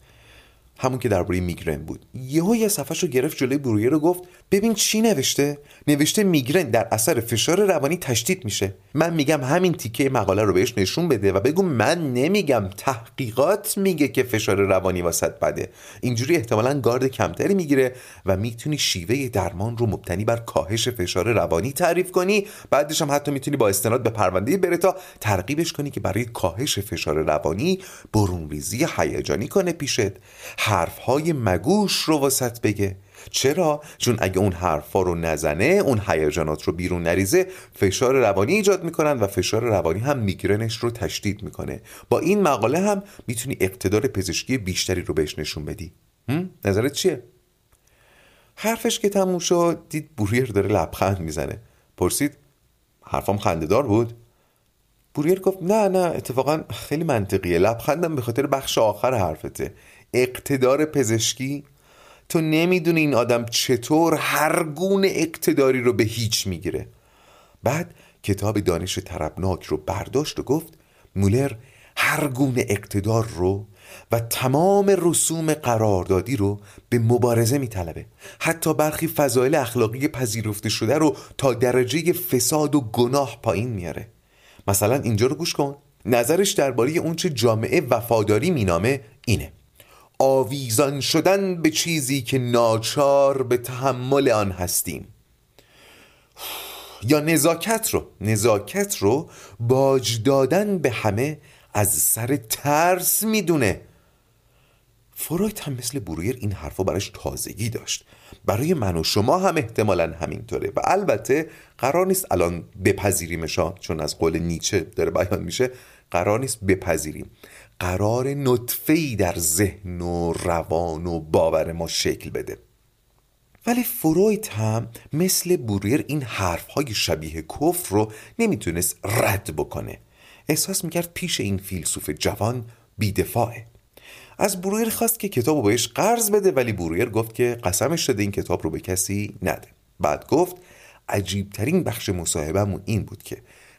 همون که درباره میگرن بود. یهو یه صفحه رو گرفت جلوی برویه رو گفت ببین چی نوشته؟ نوشته میگرن در اثر فشار روانی تشدید میشه. من میگم همین تیکه مقاله رو بهش نشون بده و بگو من نمیگم تحقیقات میگه که فشار روانی واسط بده. اینجوری احتمالا گارد کمتری می‌گیره و می‌تونی شیوه درمان رو مبتنی بر کاهش فشار روانی تعریف کنی. بعدش هم حتی می‌تونی با استناد به پرونده برتا ترغیبش کنی که برای کاهش فشار روانی برونریزی هیجانی کنه پیشت. حرفهای مگوش رو واسط بگه. چرا؟ چون اگه اون حرفا رو نزنه اون هیجانات رو بیرون نریزه فشار روانی ایجاد می‌کنن و فشار روانی هم میگرنش رو تشدید می‌کنه. با این مقاله هم می‌تونی اقتدار پزشکی بیشتری رو بهش نشون بدی. نظرت چیه؟ حرفش که تموم شد دید بوریر داره لبخند می‌زنه. پرسید حرفام خندهدار بود؟ بوریر گفت نه نه اتفاقا خیلی منطقیه. لبخندم به خاطر بخش آخر حرفته. اقتدار پزشکی؟ تو نمی‌دونی این آدم چطور هر گونه اقتداری رو به هیچ می‌گیره. بعد کتاب دانش طربناک رو برداشت و گفت مولر هر گونه اقتدار رو و تمام رسوم قراردادی رو به مبارزه میطلبه. حتی برخی فضایل اخلاقی پذیرفته شده رو تا درجه فساد و گناه پایین میاره مثلا اینجا رو گوش کن. نظرش درباره اونچه جامعه وفاداری مینامه اینه. آویزان شدن به چیزی که ناچار به تحمل آن هستیم. یا نزاکت رو نزاکت رو باج دادن به همه از سر ترس می‌دونه. فروید هم مثل برویر این حرفا براش تازگی داشت. برای من و شما هم احتمالا همینطوره و البته قرار نیست الان بپذیریمشا چون از قول نیچه داره بیان میشه قرار نیست بپذیریم. قرار نطفه‌ای در ذهن و روان و باور ما شکل بده. ولی فروید هم مثل بوریر این حرفهای شبیه کفر رو نمی‌تونست رد بکنه. احساس می‌کرد پیش این فیلسوف جوان بیدفاعه. از برویر خواست که کتاب رو بهش قرض بده ولی برویر گفت که قسمش داده این کتاب رو به کسی نده. بعد گفت عجیبترین بخش مصاحبهمون این بود که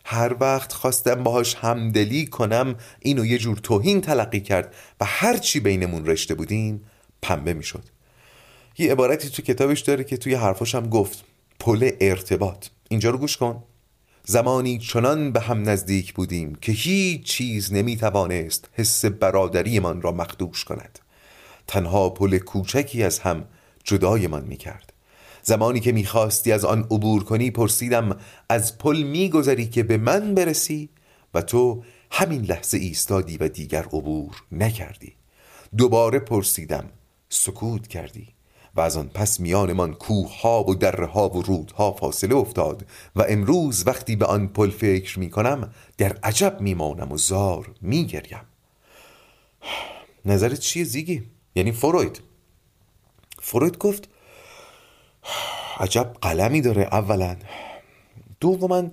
هر وقت خواستم باهاش همدلی کنم اینو یه جور توهین تلقی کرد و هر چی بینمون رشته بودیم پنبه می‌شد. یه عبارتی تو کتابش داره که توی حرفاش هم گفت پل ارتباط. اینجا رو گوش کن. زمانی چنان به هم نزدیک بودیم که هیچ چیز نمی‌توانست حس برادریمان را مخدوش کند. تنها پل کوچکی از هم جدایمان می‌کرد. زمانی که می‌خواستی از آن عبور کنی پرسیدم از پل میگذری که به من برسی؟ و تو همین لحظه ایستادی و دیگر عبور نکردی. دوباره پرسیدم سکوت کردی؟ و از آن پس میانمان کوه ها و دره ها و رودها فاصله افتاد و امروز وقتی به آن پل فکر می کنم در عجب میمانم و زار میگریم. نظرت چیه زیگی؟ یعنی فروید. فروید گفت عجب قلمی داره اولا. دوما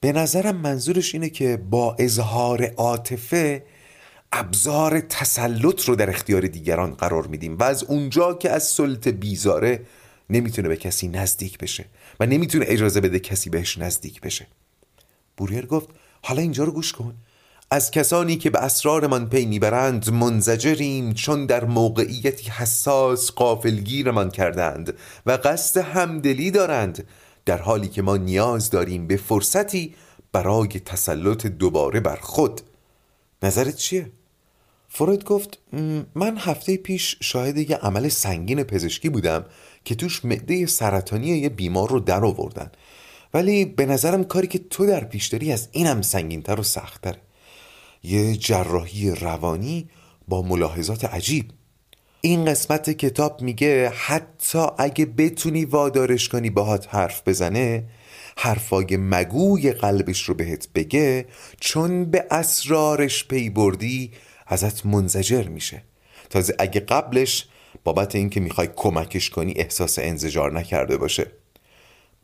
به نظرم منظورش اینه که با اظهار عاطفه ابزار تسلط رو در اختیار دیگران قرار میدیم و از اونجا که از سلط بیزاره نمی‌تونه به کسی نزدیک بشه و نمی‌تونه اجازه بده کسی بهش نزدیک بشه. بوریر گفت حالا اینجا رو گوش کن. از کسانی که به اسرارمان پی می‌برند منزجریم چون در موقعیتی حساس قافلگیرمان کردند و قصد همدلی دارند در حالی که ما نیاز داریم به فرصتی برای تسلط دوباره بر خود. نظرت چیه؟ فروید گفت من هفته پیش شاهد یه عمل سنگین پزشکی بودم که توش معده سرطانی یه بیمار رو در آوردن ولی به نظرم کاری که تو در پیش داری از اینم سنگینتر و سختتره. یه جراحی روانی با ملاحظات عجیب. این قسمت کتاب میگه حتی اگه بتونی وادارش کنی باهات حرف بزنه حرفای مگوی قلبش رو بهت بگه چون به اسرارش پی بردی ازت منزجر میشه. تازه اگه قبلش بابت اینکه می‌خوای کمکش کنی احساس انزجار نکرده باشه.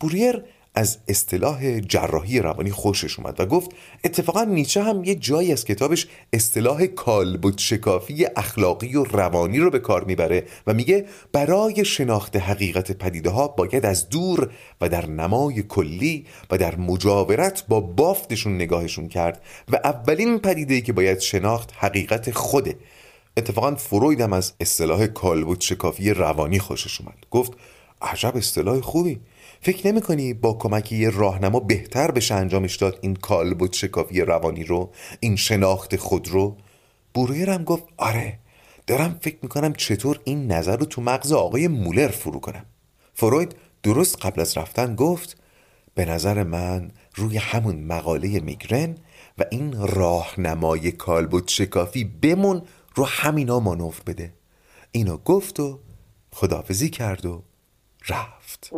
بوریر از اصطلاح جراحی روانی خوشش اومد و گفت اتفاقا نیچه هم یه جایی از کتابش اصطلاح کالبوت شکافی اخلاقی و روانی رو به کار می‌بره و میگه برای شناخت حقیقت پدیده ها باید از دور و در نمای کلی و در مجاورت با بافتشون نگاهشون کرد و اولین پدیده که باید شناخت حقیقت خوده. اتفاقا فروید هم از اصطلاح کالبوت شکافی روانی خوشش اومد. گفت عجب اصطلاح خوبی. فکر نمی کنی با کمک یه راهنما بهتر بشه انجامش داد این کالبوت شکافی روانی رو این شناخت خود رو؟ برویرم گفت آره دارم فکر می‌کنم چطور این نظر رو تو مغز آقای مولر فرو کنم. فروید درست قبل از رفتن گفت به نظر من روی همون مقاله میگرن و این راهنمای کالبوت شکافی بمون رو همینا مانور بده. اینو گفت و خدافزی کرد و رفت.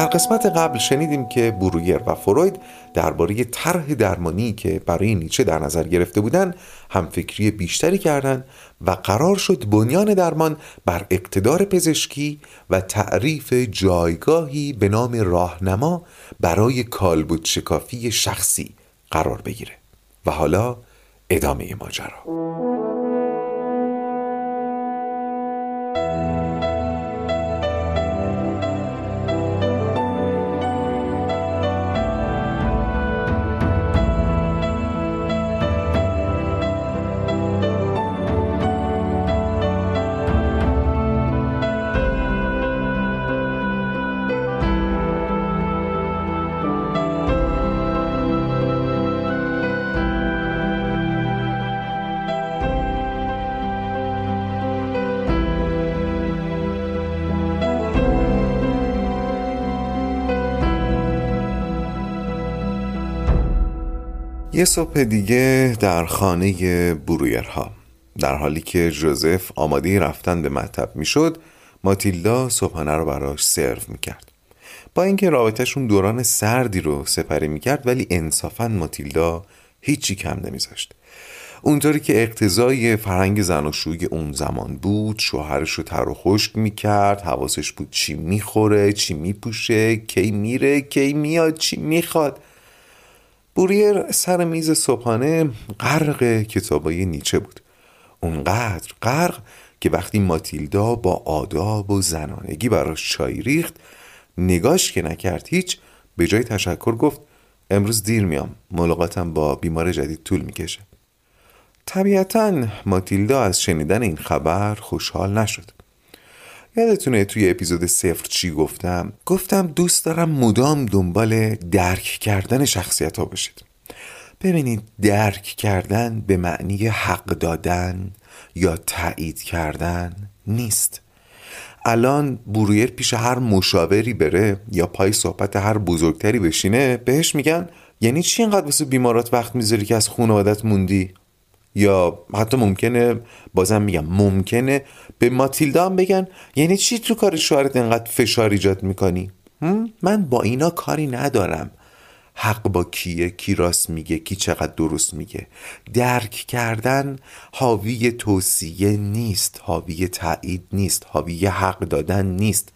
در قسمت قبل شنیدیم که برویر و فروید درباره طرح درمانی که برای نیچه در نظر گرفته بودند همفکری بیشتری کردند و قرار شد بنیان درمان بر اقتدار پزشکی و تعریف جایگاهی به نام راهنما برای کالبوت شکافی شخصی قرار بگیره. و حالا ادامه ماجرا. یه صبح دیگه در خانه برویرها. در حالی که جوزف آماده رفتن به مطب می‌شد ماتیلدا صبحانه رو براش سرو می‌کرد. با اینکه رابطهشون دوران سردی رو سپری می‌کرد ولی انصافا ماتیلدا هیچی کم نمیذاشت. اونطوری که اقتضای فرهنگ زناشویی اون زمان بود شوهرش رو تر و خشک می‌کرد حواسش بود چی می‌خوره چی میپوشه کی میره کی میاد چی می‌خواد. بوریر سر میز صبحانه غرق کتابای نیچه بود. اونقدر غرق که وقتی ماتیلدا با آداب و زنانگی براش چای ریخت نگاش که نکرد هیچ به جای تشکر گفت امروز دیر میام ملاقاتم با بیمار جدید طول می‌کشه. طبیعتا ماتیلدا از شنیدن این خبر خوشحال نشد. یادتونه توی اپیزود صفر چی گفتم؟ گفتم دوست دارم مدام دنبال درک کردن شخصیت ها باشید. ببینید درک کردن به معنی حق دادن یا تایید کردن نیست. الان برویر پیش هر مشاوری بره یا پای صحبت هر بزرگتری بشینه بهش میگن یعنی چی اینقدر واسه بیمارات وقت می‌ذاری که از خانوادت موندی؟ یا حتی ممکنه بازم میگم ممکنه به ماتیلدا هم بگن یعنی چی تو کار شوهرت انقدر فشار ایجاد می‌کنی؟ من با اینا کاری ندارم. حق با کیه؟ کی راست میگه؟ کی چقدر درست میگه؟ درک کردن حاوی توصیه نیست حاوی تایید نیست حاوی حق دادن نیست.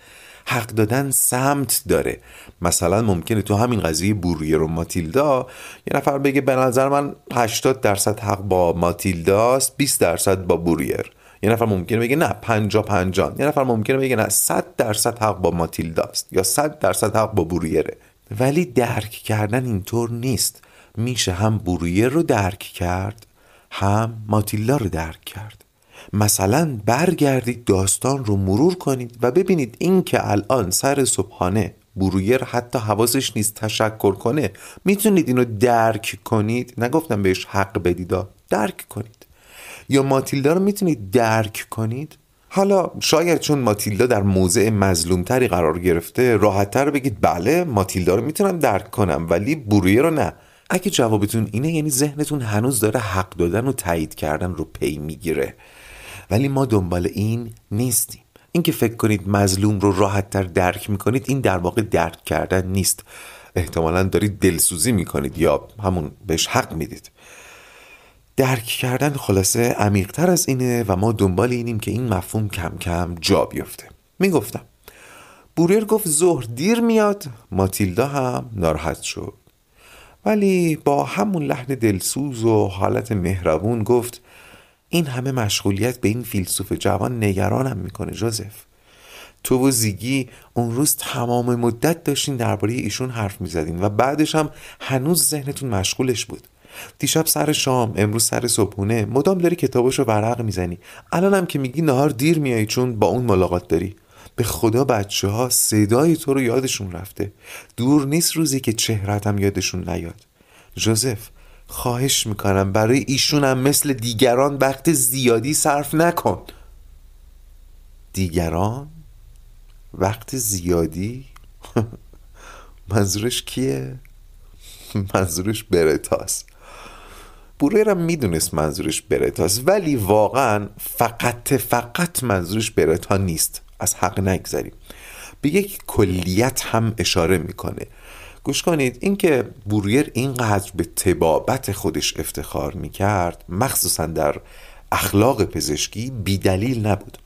حق دادن سمت داره. مثلا ممکنه تو همین قضیه بوریر و ماتیلدا یه نفر بگه به نظر من 80 درصد حق با ماتیلداست 20 درصد با بوریر. یه نفر ممکنه بگه نه 50 50 یه نفر ممکنه بگه نه 100 درصد حق با ماتیلداست یا 100 درصد حق با بوریره. ولی درک کردن اینطور نیست. میشه هم بوریر رو درک کرد هم ماتیلدا رو درک کرد. مثلا برگردید داستان رو مرور کنید و ببینید این که الان سر صبحانه برویر حتی حواسش نیست تشکر کنه می‌تونید اینو درک کنید؟ نگفتم بهش حق بدید درک کنید. یا ماتیلدا رو می‌تونید درک کنید؟ حالا شاید چون ماتیلدا در موضع مظلومتری قرار گرفته راحتتر بگید بله ماتیلدا رو می‌تونم درک کنم ولی برویه رو نه. اگه جوابتون اینه یعنی ذهنتون هنوز داره حق دادن و تایید کردن رو پی می‌گیره. ولی ما دنبال این نیستیم. اینکه فکر کنید مظلوم رو راحتتر درک می‌کنید این در واقع درک کردن نیست. احتمالا دارید دلسوزی می‌کنید یا همون بهش حق می‌دید. درک کردن خلاصه عمیقتر از اینه و ما دنبال اینیم که این مفهوم کم کم جا بیفته. می‌گفتم. بوریر گفت ظهر دیر میاد ماتیلدا هم ناراحت شد. ولی با همون لحن دلسوز و حالت مهربون گفت این همه مشغولیت به این فیلسوف جوان نگرانم می‌کنه جوزف. تو و زیگی اون روز تمام مدت داشتین درباره ایشون حرف می‌زدین و بعدش هم هنوز ذهنتون مشغولش بود. دیشب سر شام امروز سر صبحونه مدام داری کتابش رو ورق می‌زنی. الانم که میگی نهار دیر میایی چون با اون ملاقات داری. به خدا بچه ها صدای تو رو یادشون رفته. دور نیست روزی که چهرتم یادشون نیاد. جوزف خواهش می‌کنم. برای ایشونم مثل دیگران وقت زیادی صرف نکن. دیگران وقت زیادی؟ منظورش کیه؟ منظورش برتاست بوررم می‌دونست منظورش برتاست ولی واقعا فقط فقط منظورش برتا نیست. از حق نگذاریم به یک کلیت هم اشاره می‌کنه. گوش کنید. اینکه بوریر اینقدر به تبابت خودش افتخار می‌کرد مخصوصا در اخلاق پزشکی بیدلیل نبود.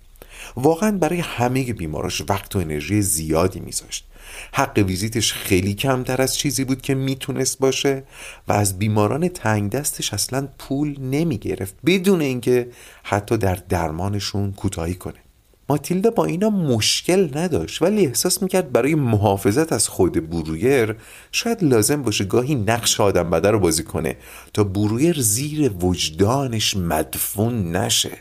واقعا برای همه بیماراش وقت و انرژی زیادی میذاشت. حق ویزیتش خیلی کمتر از چیزی بود که می‌تونست باشه و از بیماران تنگ دستش اصلا پول نمی‌گرفت بدون اینکه حتی در درمانشون کوتاهی کنه. ماتیلدا با اینا مشکل نداشت ولی احساس می‌کرد برای محافظت از خود برویر شاید لازم باشه گاهی نقش آدم بده رو بازی کنه تا برویر زیر وجدانش مدفون نشه.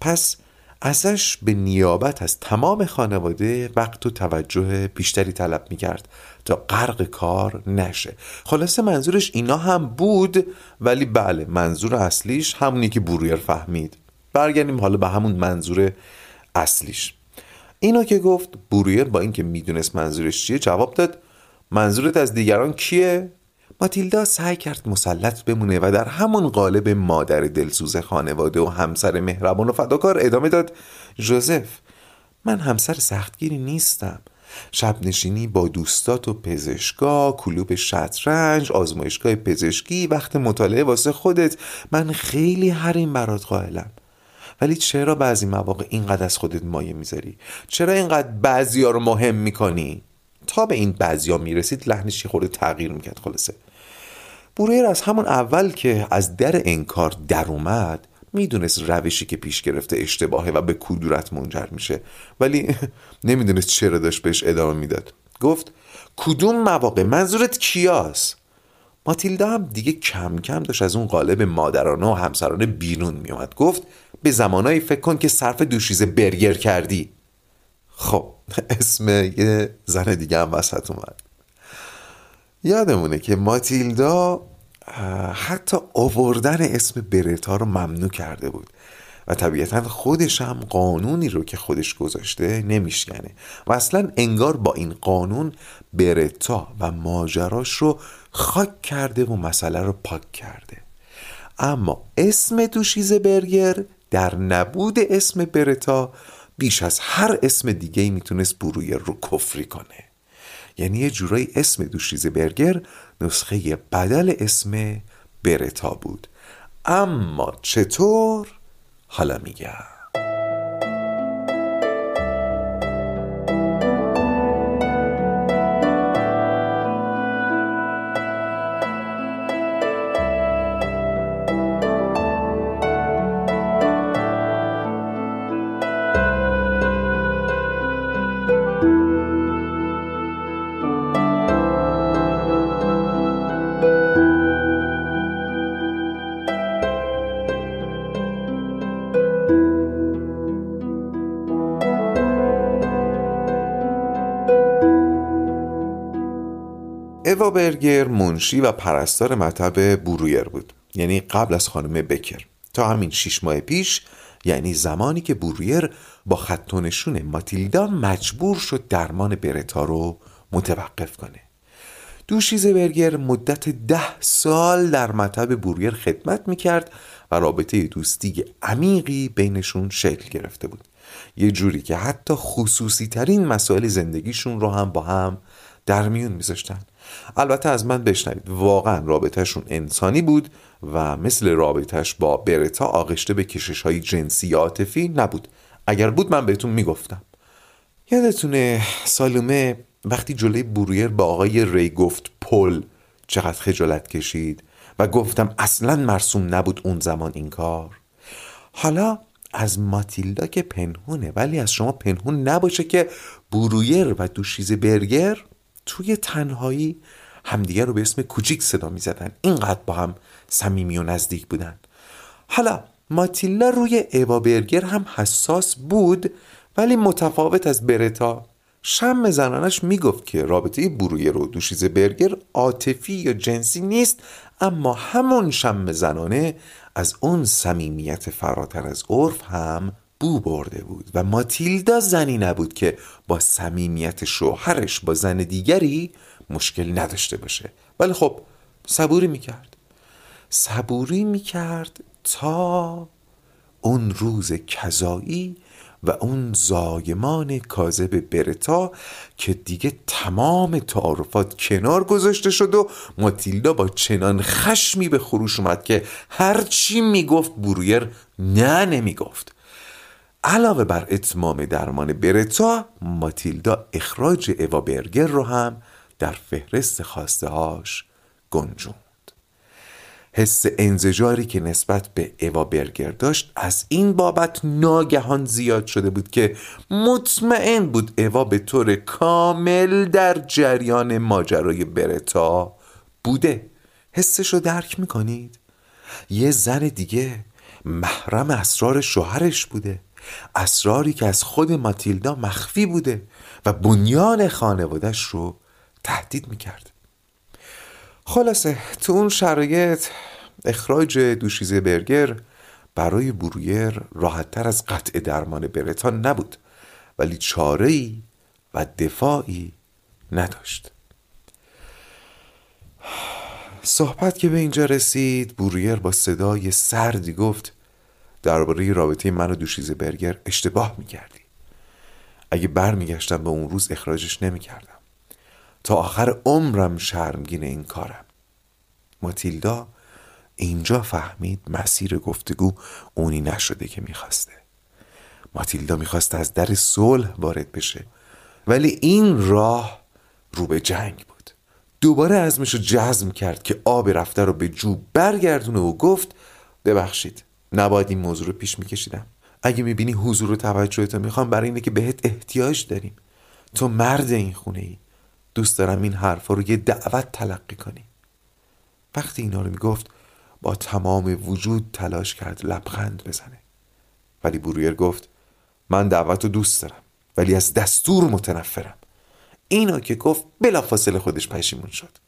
پس ازش به نیابت از تمام خانواده وقت و توجه بیشتری طلب می‌کرد تا غرق کار نشه. خلاصه منظورش اینا هم بود ولی بله منظور اصلیش همونی که برویر فهمید. برگردیم حالا به همون منظور اصلیش. اینو که گفت برویر با اینکه می‌دونست منظورش چیه جواب داد منظورت از دیگران کیه؟ ماتیلدا سعی کرد مسلط بمونه و در همون قالب مادر دلسوز خانواده و همسر مهربان و فداکار ادامه داد. جوزف من همسر سختگیری نیستم. شب نشینی با دوستات و پزشکا کلوب شطرنج آزمایشگاه پزشکی وقت مطالعه واسه خودت. من خیلی حریم برات قائلم. ولی چرا بعضی مواقع اینقدر از خودت مایه می‌ذاری؟ چرا اینقدر بعضی ها رو مهم می‌کنی؟ تا به این بعضی ها می‌رسید لحنش خورده تغییر می‌کرد خلاصه. بوریر از همون اول که از در انکار در اومد می‌دونست روشی که پیش گرفته اشتباهه و به کدورت منجر میشه. ولی نمی‌دونست چرا داشت بهش ادامه می‌داد. گفت کدوم مواقع؟ منظورت کیاست؟ ماتیلدا هم دیگه کم کم داشت از اون قالب مادرانه و همسرانه بیرون میومد گفت به زمانایی فکر کن که صرف دوشیزه برگر کردی. خب اسم یه زن دیگه هم وسط اومد. یادمونه که ماتیلدا حتی آوردن اسم برتا رو ممنوع کرده بود. و طبیعتا خودش هم قانونی رو که خودش گذاشته نمیشکنه. و اصلا انگار با این قانون برتا و ماجراش رو خاک کرده و مسئله رو پاک کرده. اما اسم دوشیزه برگر در نبود اسم برتا بیش از هر اسم دیگه می‌تونست برویر رو کفری کنه. یعنی یه جورایی اسم دوشیزه برگر نسخه بدل اسم برتا بود. اما چطور؟ حالا میگم. برگر منشی و پرستار مطب برویر بود. یعنی قبل از خانم بکر. تا همین شیش ماه پیش یعنی زمانی که بورویر با خط نشون ماتیلدا مجبور شد درمان برتا رو متوقف کنه. دوشیزه برگر مدت ده سال در مطب بورویر خدمت می‌کرد و رابطه دوستی عمیقی بینشون شکل گرفته بود. یه جوری که حتی خصوصی ترین مسائل زندگیشون رو هم با هم در میون میذاشتن. البته از من بشنوید. واقعا رابطهشون انسانی بود و مثل رابطهش با برتا آغشته به کشش های جنسی عاطفی نبود. اگر بود من بهتون می‌گفتم. یادتونه سالومه وقتی جلوی برویر با آقای ری گفت پل چقدر خجالت کشید و گفتم اصلا مرسوم نبود اون زمان این کار. حالا از ماتیلدا که پنهونه ولی از شما پنهون نباشه که برویر و دوشیز برگر توی تنهایی همدیگر رو به اسم کوچیک صدا می زدن اینقدر با هم صمیمی و نزدیک بودن. حالا ماتیلا روی ایوا برگر هم حساس بود ولی متفاوت از برتا شم زنانش می‌گفت که رابطه برویر و دوشیز برگر عاطفی یا جنسی نیست اما همون شم زنانه از اون صمیمیت فراتر از عرف هم بو برده بود و ماتیلدا زنی نبود که با صمیمیت شوهرش با زن دیگری مشکل نداشته باشه. ولی خب صبوری می‌کرد. صبوری می‌کرد تا اون روز کذایی و اون زایمان کاذب برتا که دیگه تمام تعارفات کنار گذاشته شد و ماتیلدا با چنان خشمی به خروش اومد که هرچی می‌گفت برویر نه نمی‌گفت. علاوه بر اتمام درمان برتا ماتیلدا اخراج اوا برگر رو هم در فهرست خواسته هاش گنجوند. حس انزجاری که نسبت به اوا برگر داشت از این بابت ناگهان زیاد شده بود که مطمئن بود اوا به طور کامل در جریان ماجرای برتا بوده. حسش رو درک می‌کنید؟ یه زن دیگه محرم اسرار شوهرش بوده. اسراری که از خود ماتیلدا مخفی بوده و بنیان خانوادش رو تهدید می‌کرد. خلاصه تو اون شرایط اخراج دوشیزه برگر برای برویر راحتتر از قطع درمان برتان نبود ولی چاره و دفاعی نداشت. صحبت که به اینجا رسید برویر با صدای سردی گفت درباره رابطه من و دوشیزه برگر اشتباه می‌کردی. اگه برمیگشتم به اون روز اخراجش نمی‌کردم. تا آخر عمرم شرمگین این کارم. ماتیلدا اینجا فهمید مسیر گفتگو اونی نشده که می‌خواسته. ماتیلدا می‌خواست از در صلح وارد بشه. ولی این راه رو به جنگ بود. دوباره ازمش رو جزم کرد که آب رفته رو به جو برگردونه و گفت ببخشید نباید این موضوع رو پیش میکشیدم. اگه می‌بینی حضور و توجهتو می‌خوام برای اینه که بهت احتیاج داریم. تو مرد این خونه ای دوست دارم این حرفا رو یه دعوت تلقی کنی. وقتی اینا رو می‌گفت با تمام وجود تلاش کرد لبخند بزنه. ولی برویر گفت من دعوت رو دوست دارم ولی از دستور متنفرم. اینا که گفت بلافاصله خودش پشیمون شد.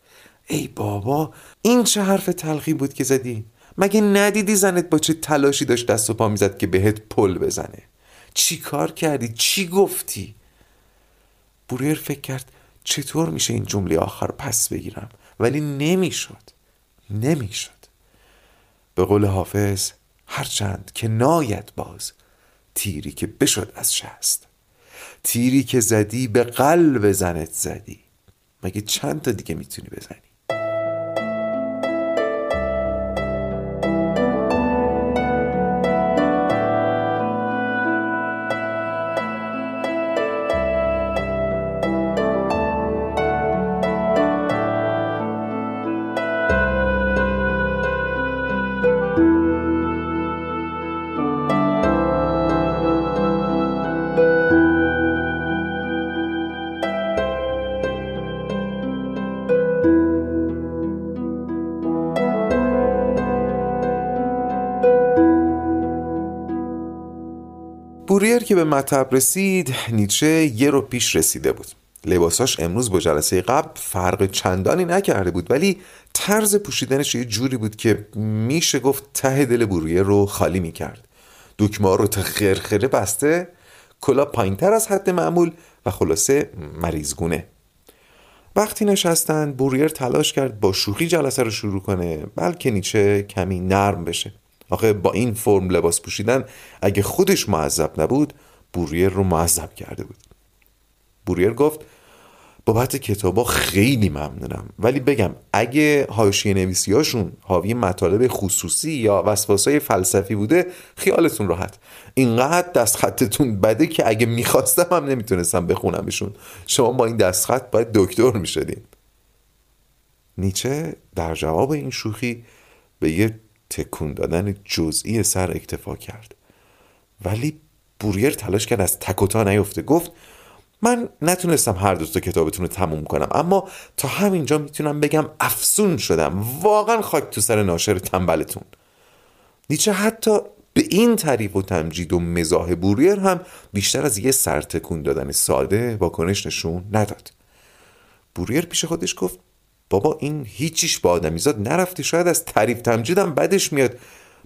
ای بابا این چه حرف تلخی بود که زدی؟ مگه ندیدی زنت با چه تلاشی داشت دست و پا می‌زد که بهت پل بزنه؟ چی کار کردی؟ چی گفتی؟ برویر فکر کرد چطور میشه این جمله آخر پس بگیرم؟ ولی نمی‌شد. نمی‌شد. به قول حافظ هرچند که ناید باز تیری که بشد از شست. تیری که زدی به قلب زنت زدی. مگه چند تا دیگه می‌تونی بزنی؟ به مطب رسید نیچه یه رو پیش رسیده بود. لباساش امروز با جلسه قبل فرق چندانی نکرده بود ولی طرز پوشیدنش یه جوری بود که میشه گفت ته دل برویه رو خالی می‌کرد. دکمه رو تا خرخره بسته کلا پایینتر از حد معمول و خلاصه مریضگونه. وقتی نشستن بوریر تلاش کرد با شوخی جلسه رو شروع کنه بلکه نیچه کمی نرم بشه. آخه با این فرم لباس پوشیدن اگه خودش معذب نبود بوریر رو معذب کرده بود. بوریر گفت بابت کتابا خیلی ممنونم ولی بگم اگه حاشیه نویسیاشون حاوی مطالب خصوصی یا وسواسای فلسفی بوده خیالتون راحت. اینقدر دست خطتون بده که اگه می‌خواستم هم نمی‌تونستم بخونمشون. شما با این دست خط باید دکتر می‌شدین. نیچه در جواب این شوخی به یه تکون دادن جزئی سر اکتفا کرد. ولی بوریر تلاش کرد از تکوتا نیفته. گفت من نتونستم هر دوستا کتابتون رو تموم کنم اما تا همینجا می‌تونم بگم افسون شدم. واقعا خاک تو سر ناشر تنبلتون. نیچه حتی به این تعریف و تمجید و مزاح بوریر هم بیشتر از یه سرتکون دادن ساده واکنش نشون نداد. بوریر پیش خودش گفت بابا این هیچیش با آدمیزاد نرفته شاید از تعریف تمجیدم بدش میاد.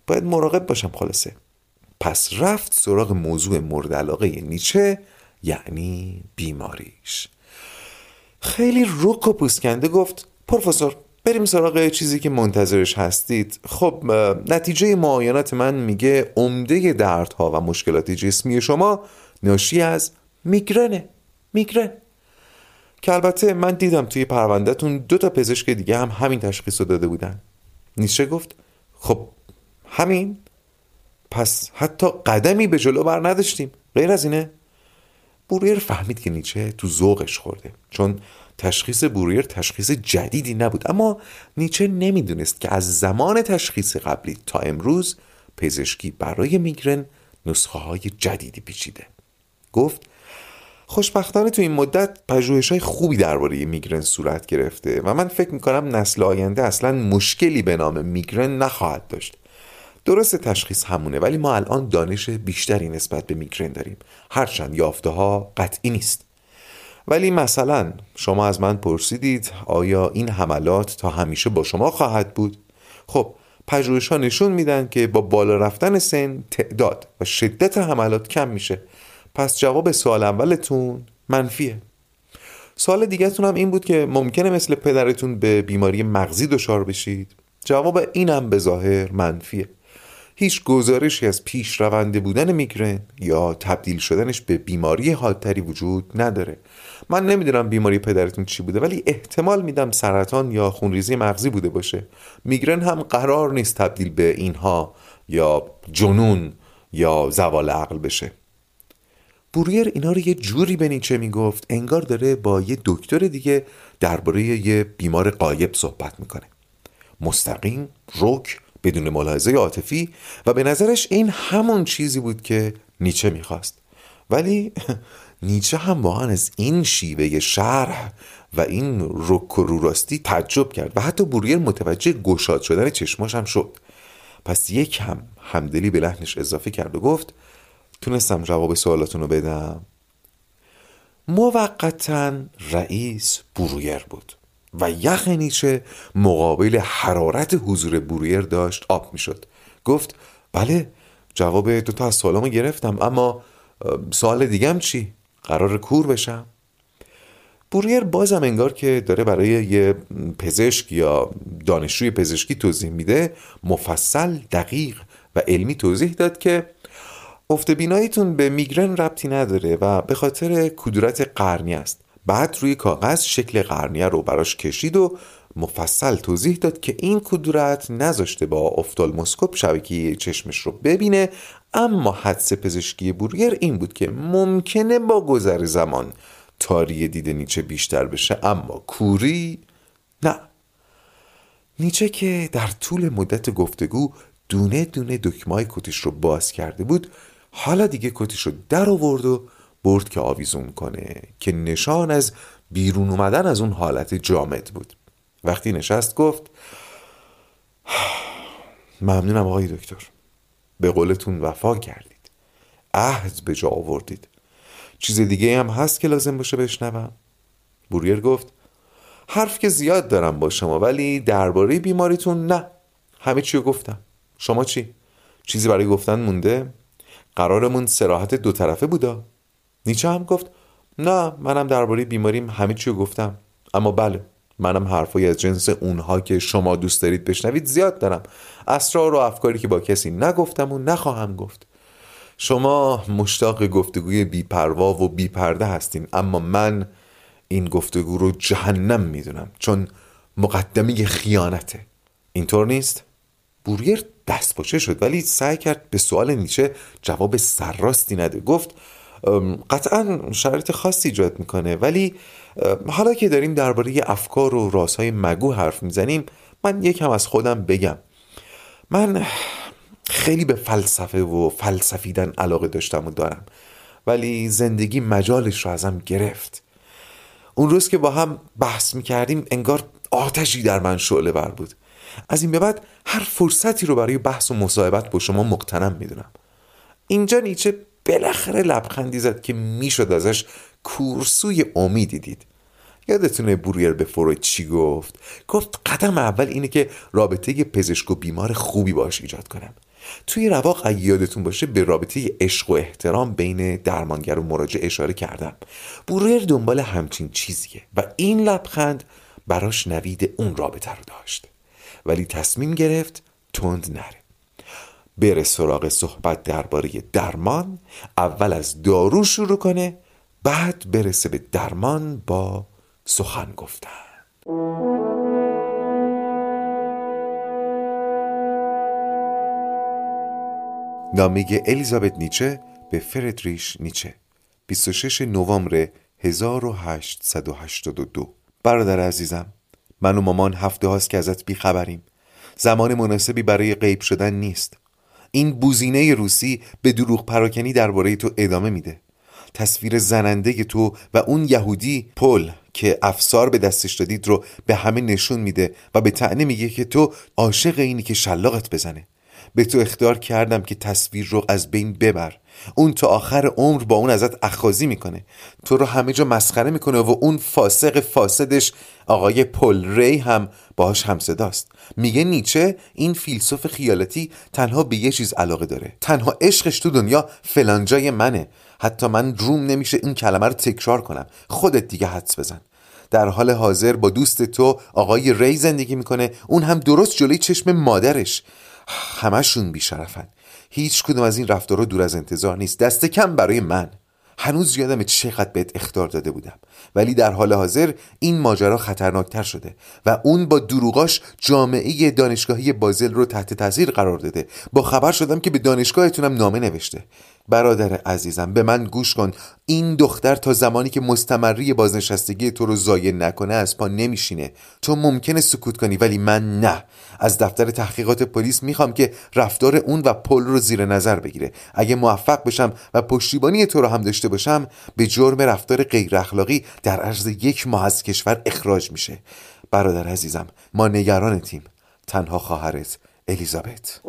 باید مراقب باشم خلاصه. پس رفت سراغ موضوع مورد علاقه نیچه یعنی بیماریش. خیلی رک و پوسکنده گفت پروفسور بریم سراغ چیزی که منتظرش هستید. خب نتیجه معاینات من میگه عمده دردها و مشکلات جسمی شما ناشی از میگرنه. میگرن. که البته من دیدم توی پروندهتون دو تا پزشک دیگه هم همین تشخیص رو داده بودن. نیشه گفت خب همین؟ پس حتی قدمی به جلو بر نداشتیم. غیر از اینه بوریر فهمید که نیچه تو ذوقش خورده چون تشخیص بوریر تشخیص جدیدی نبود. اما نیچه نمی‌دونست که از زمان تشخیص قبلی تا امروز پزشکی برای میگرن نسخه های جدیدی پیچیده. گفت خوشبختانه تو این مدت پژوهش های خوبی درباره میگرن صورت گرفته و من فکر می‌کنم نسل آینده اصلا مشکلی به نام میگرن نخواهد داشت. درست تشخیص همونه ولی ما الان دانش بیشتری نسبت به میگرن داریم. هرچند یافته ها قطعی نیست. ولی مثلا شما از من پرسیدید آیا این حملات تا همیشه با شما خواهد بود؟ خب پژوهش نشون میدن که با بالا رفتن سن تعداد و شدت حملات کم میشه. پس جواب سوال اولتون منفیه. سوال دیگهتون هم این بود که ممکنه مثل پدرتون به بیماری مغزی دچار بشید؟ جواب اینم به ظاهر منفیه. هیچ گزارشی از پیش رونده بودن میگرن یا تبدیل شدنش به بیماری حادتری وجود نداره. من نمی‌دونم بیماری پدرتون چی بوده ولی احتمال میدم سرطان یا خونریزی مغزی بوده باشه. میگرن هم قرار نیست تبدیل به اینها یا جنون یا زوال عقل بشه. بوریر اینا رو یه جوری به نیچه می‌گفت انگار داره با یه دکتر دیگه درباره یه بیمار قایب صحبت می‌کنه. مستقیم رک بدون ملاحظه عاطفی و به نظرش این همون چیزی بود که نیچه می‌خواست. ولی نیچه هم واقعا از این شیوه شرح و این رک و روراستی تعجب کرد و حتی بوریر متوجه گشاد شدن چشماش هم شد. پس یک هم همدلی به لحنش اضافه کرد و گفت تونستم جواب سوالاتون رو بدم. موقتا رئیس برویر بود. و یخ نیچه مقابل حرارت حضور برویر داشت آب می‌شد گفت بله جواب دو تا از سوالامو گرفتم اما سوال دیگم چی؟ قرار کور بشم؟ بوریر بازم انگار که داره برای یه پزشک یا دانشجوی پزشکی توضیح میده مفصل دقیق و علمی توضیح داد که افت بیناییتون به میگرن ربطی نداره و به خاطر کدورت قرنی است بعد روی کاغذ شکل قرنیه رو براش کشید و مفصل توضیح داد که این کدورت نذاشته با افتالموسکوپ شبکه چشمش رو ببینه اما حدس پزشکی بورگر این بود که ممکنه با گذر زمان تاری دید نیچه بیشتر بشه اما کوری نه. نیچه که در طول مدت گفتگو دونه دونه دکمای کتش رو باز کرده بود حالا دیگه کتش رو در آورد و برد که آویزون کنه که نشان از بیرون اومدن از اون حالت جامد بود. وقتی نشست گفت ممنونم آقای دکتر. به قولتون وفا کردید. عهد به جا آوردید. چیز دیگه هم هست که لازم باشه بشنوم؟ بوریر گفت حرف که زیاد دارم با شما ولی درباره بیماریتون نه. همه چی گفتم. شما چی؟ چیزی برای گفتن مونده؟ قرارمون سراحت دو طرفه بودا؟ نیچه هم گفت نه منم درباره بیماریم همه چی گفتم. اما بله منم حرفایی از جنس اونها که شما دوست دارید بشنوید زیاد دارم. اسرار و افکاری که با کسی نگفتم و نخواهم گفت. شما مشتاق گفتگوی بیپروا و بیپرده هستین اما من این گفتگو رو جهنم می‌دونم چون مقدمی خیانته. اینطور نیست؟ بوریر دست باشه شد ولی سعی کرد به سوال نیچه جواب سرراستی نده. گفت قطعا شرایط خاصی ایجاد می‌کنه. ولی حالا که داریم درباره افکار و رازهای مگو حرف می‌زنیم من یکم از خودم بگم. من خیلی به فلسفه و فلسفیدن علاقه داشتم و دارم ولی زندگی مجالش رو ازم گرفت. اون روز که با هم بحث می‌کردیم انگار آتشی در من شعله بر بود. از این به بعد هر فرصتی رو برای بحث و مصاحبت با شما مقتنم می‌دونم. اینجا نیچه بالاخره لبخندی زد که می‌شد ازش کورسوی امیدی دید. یادتونه بوریر به فروید چی گفت؟ گفت قدم اول اینه که رابطه پزشک و بیمار خوبی باش ایجاد کنم. توی رواق اگه یادتون باشه به رابطه عشق و احترام بین درمانگر و مراجع اشاره کردم. بوریر دنبال همچین چیزیه و این لبخند براش نوید اون رابطه رو داشت. ولی تصمیم گرفت تند نره. بره سراغ صحبت درباره درمان اول از دارو شروع کنه بعد برسه به درمان با سخن گفتن. نامه الیزابت نیچه به فردریش نیچه 26 نوامبر 1882 برادر عزیزم من و مامان هفته هاست که ازت بیخبریم. زمان مناسبی برای غیب شدن نیست. این بوزینه روسی به دروغ پراکنی درباره تو ادامه میده. تصویر زننده تو و اون یهودی پل که افسار به دستش دادید رو به همه نشون میده و به تعنی میگه که تو عاشق اینی که شلاقت بزنه. به تو اختیار کردم که تصویر رو از بین ببر. اون تا آخر عمر با اون ازت اخازی می‌کنه. تو رو همه جا مسخره می‌کنه و اون فاسق فاسدش آقای پل ری هم باهاش همصداست میگه نیچه این فیلسوف خیالاتی تنها به یه چیز علاقه داره. تنها عشقش تو دنیا فلانجای منه. حتی من روم نمیشه این کلمه رو تکرار کنم. خودت دیگه حدس بزن. در حال حاضر با دوست تو آقای ری زندگی می‌کنه. اون هم درست جلوی چشم مادرش. همشون بیشرفن. هیچ کدوم از این رفتارها دور از انتظار نیست. دست کم برای من. هنوز یادم چقدر بهت اختار داده بودم. ولی در حال حاضر این ماجرا خطرناکتر شده و اون با دروغاش جامعه دانشگاهی بازل رو تحت تاثیر قرار داده. با خبر شدم که به دانشگاهتونم نامه نوشته. برادر عزیزم به من گوش کن. این دختر تا زمانی که مستمری بازنشستگی تو رو زایه نکنه از پا نمیشینه. تو ممکنه سکوت کنی ولی من نه. از دفتر تحقیقات پلیس می‌خوام که رفتار اون و پل رو زیر نظر بگیره. اگه موفق بشم و پشتیبانی تو رو هم داشته باشم به جرم رفتار غیر اخلاقی در عرض یک ماه از کشور اخراج میشه. برادر عزیزم ما نگران تیم. تنها خواهرت الیزابت.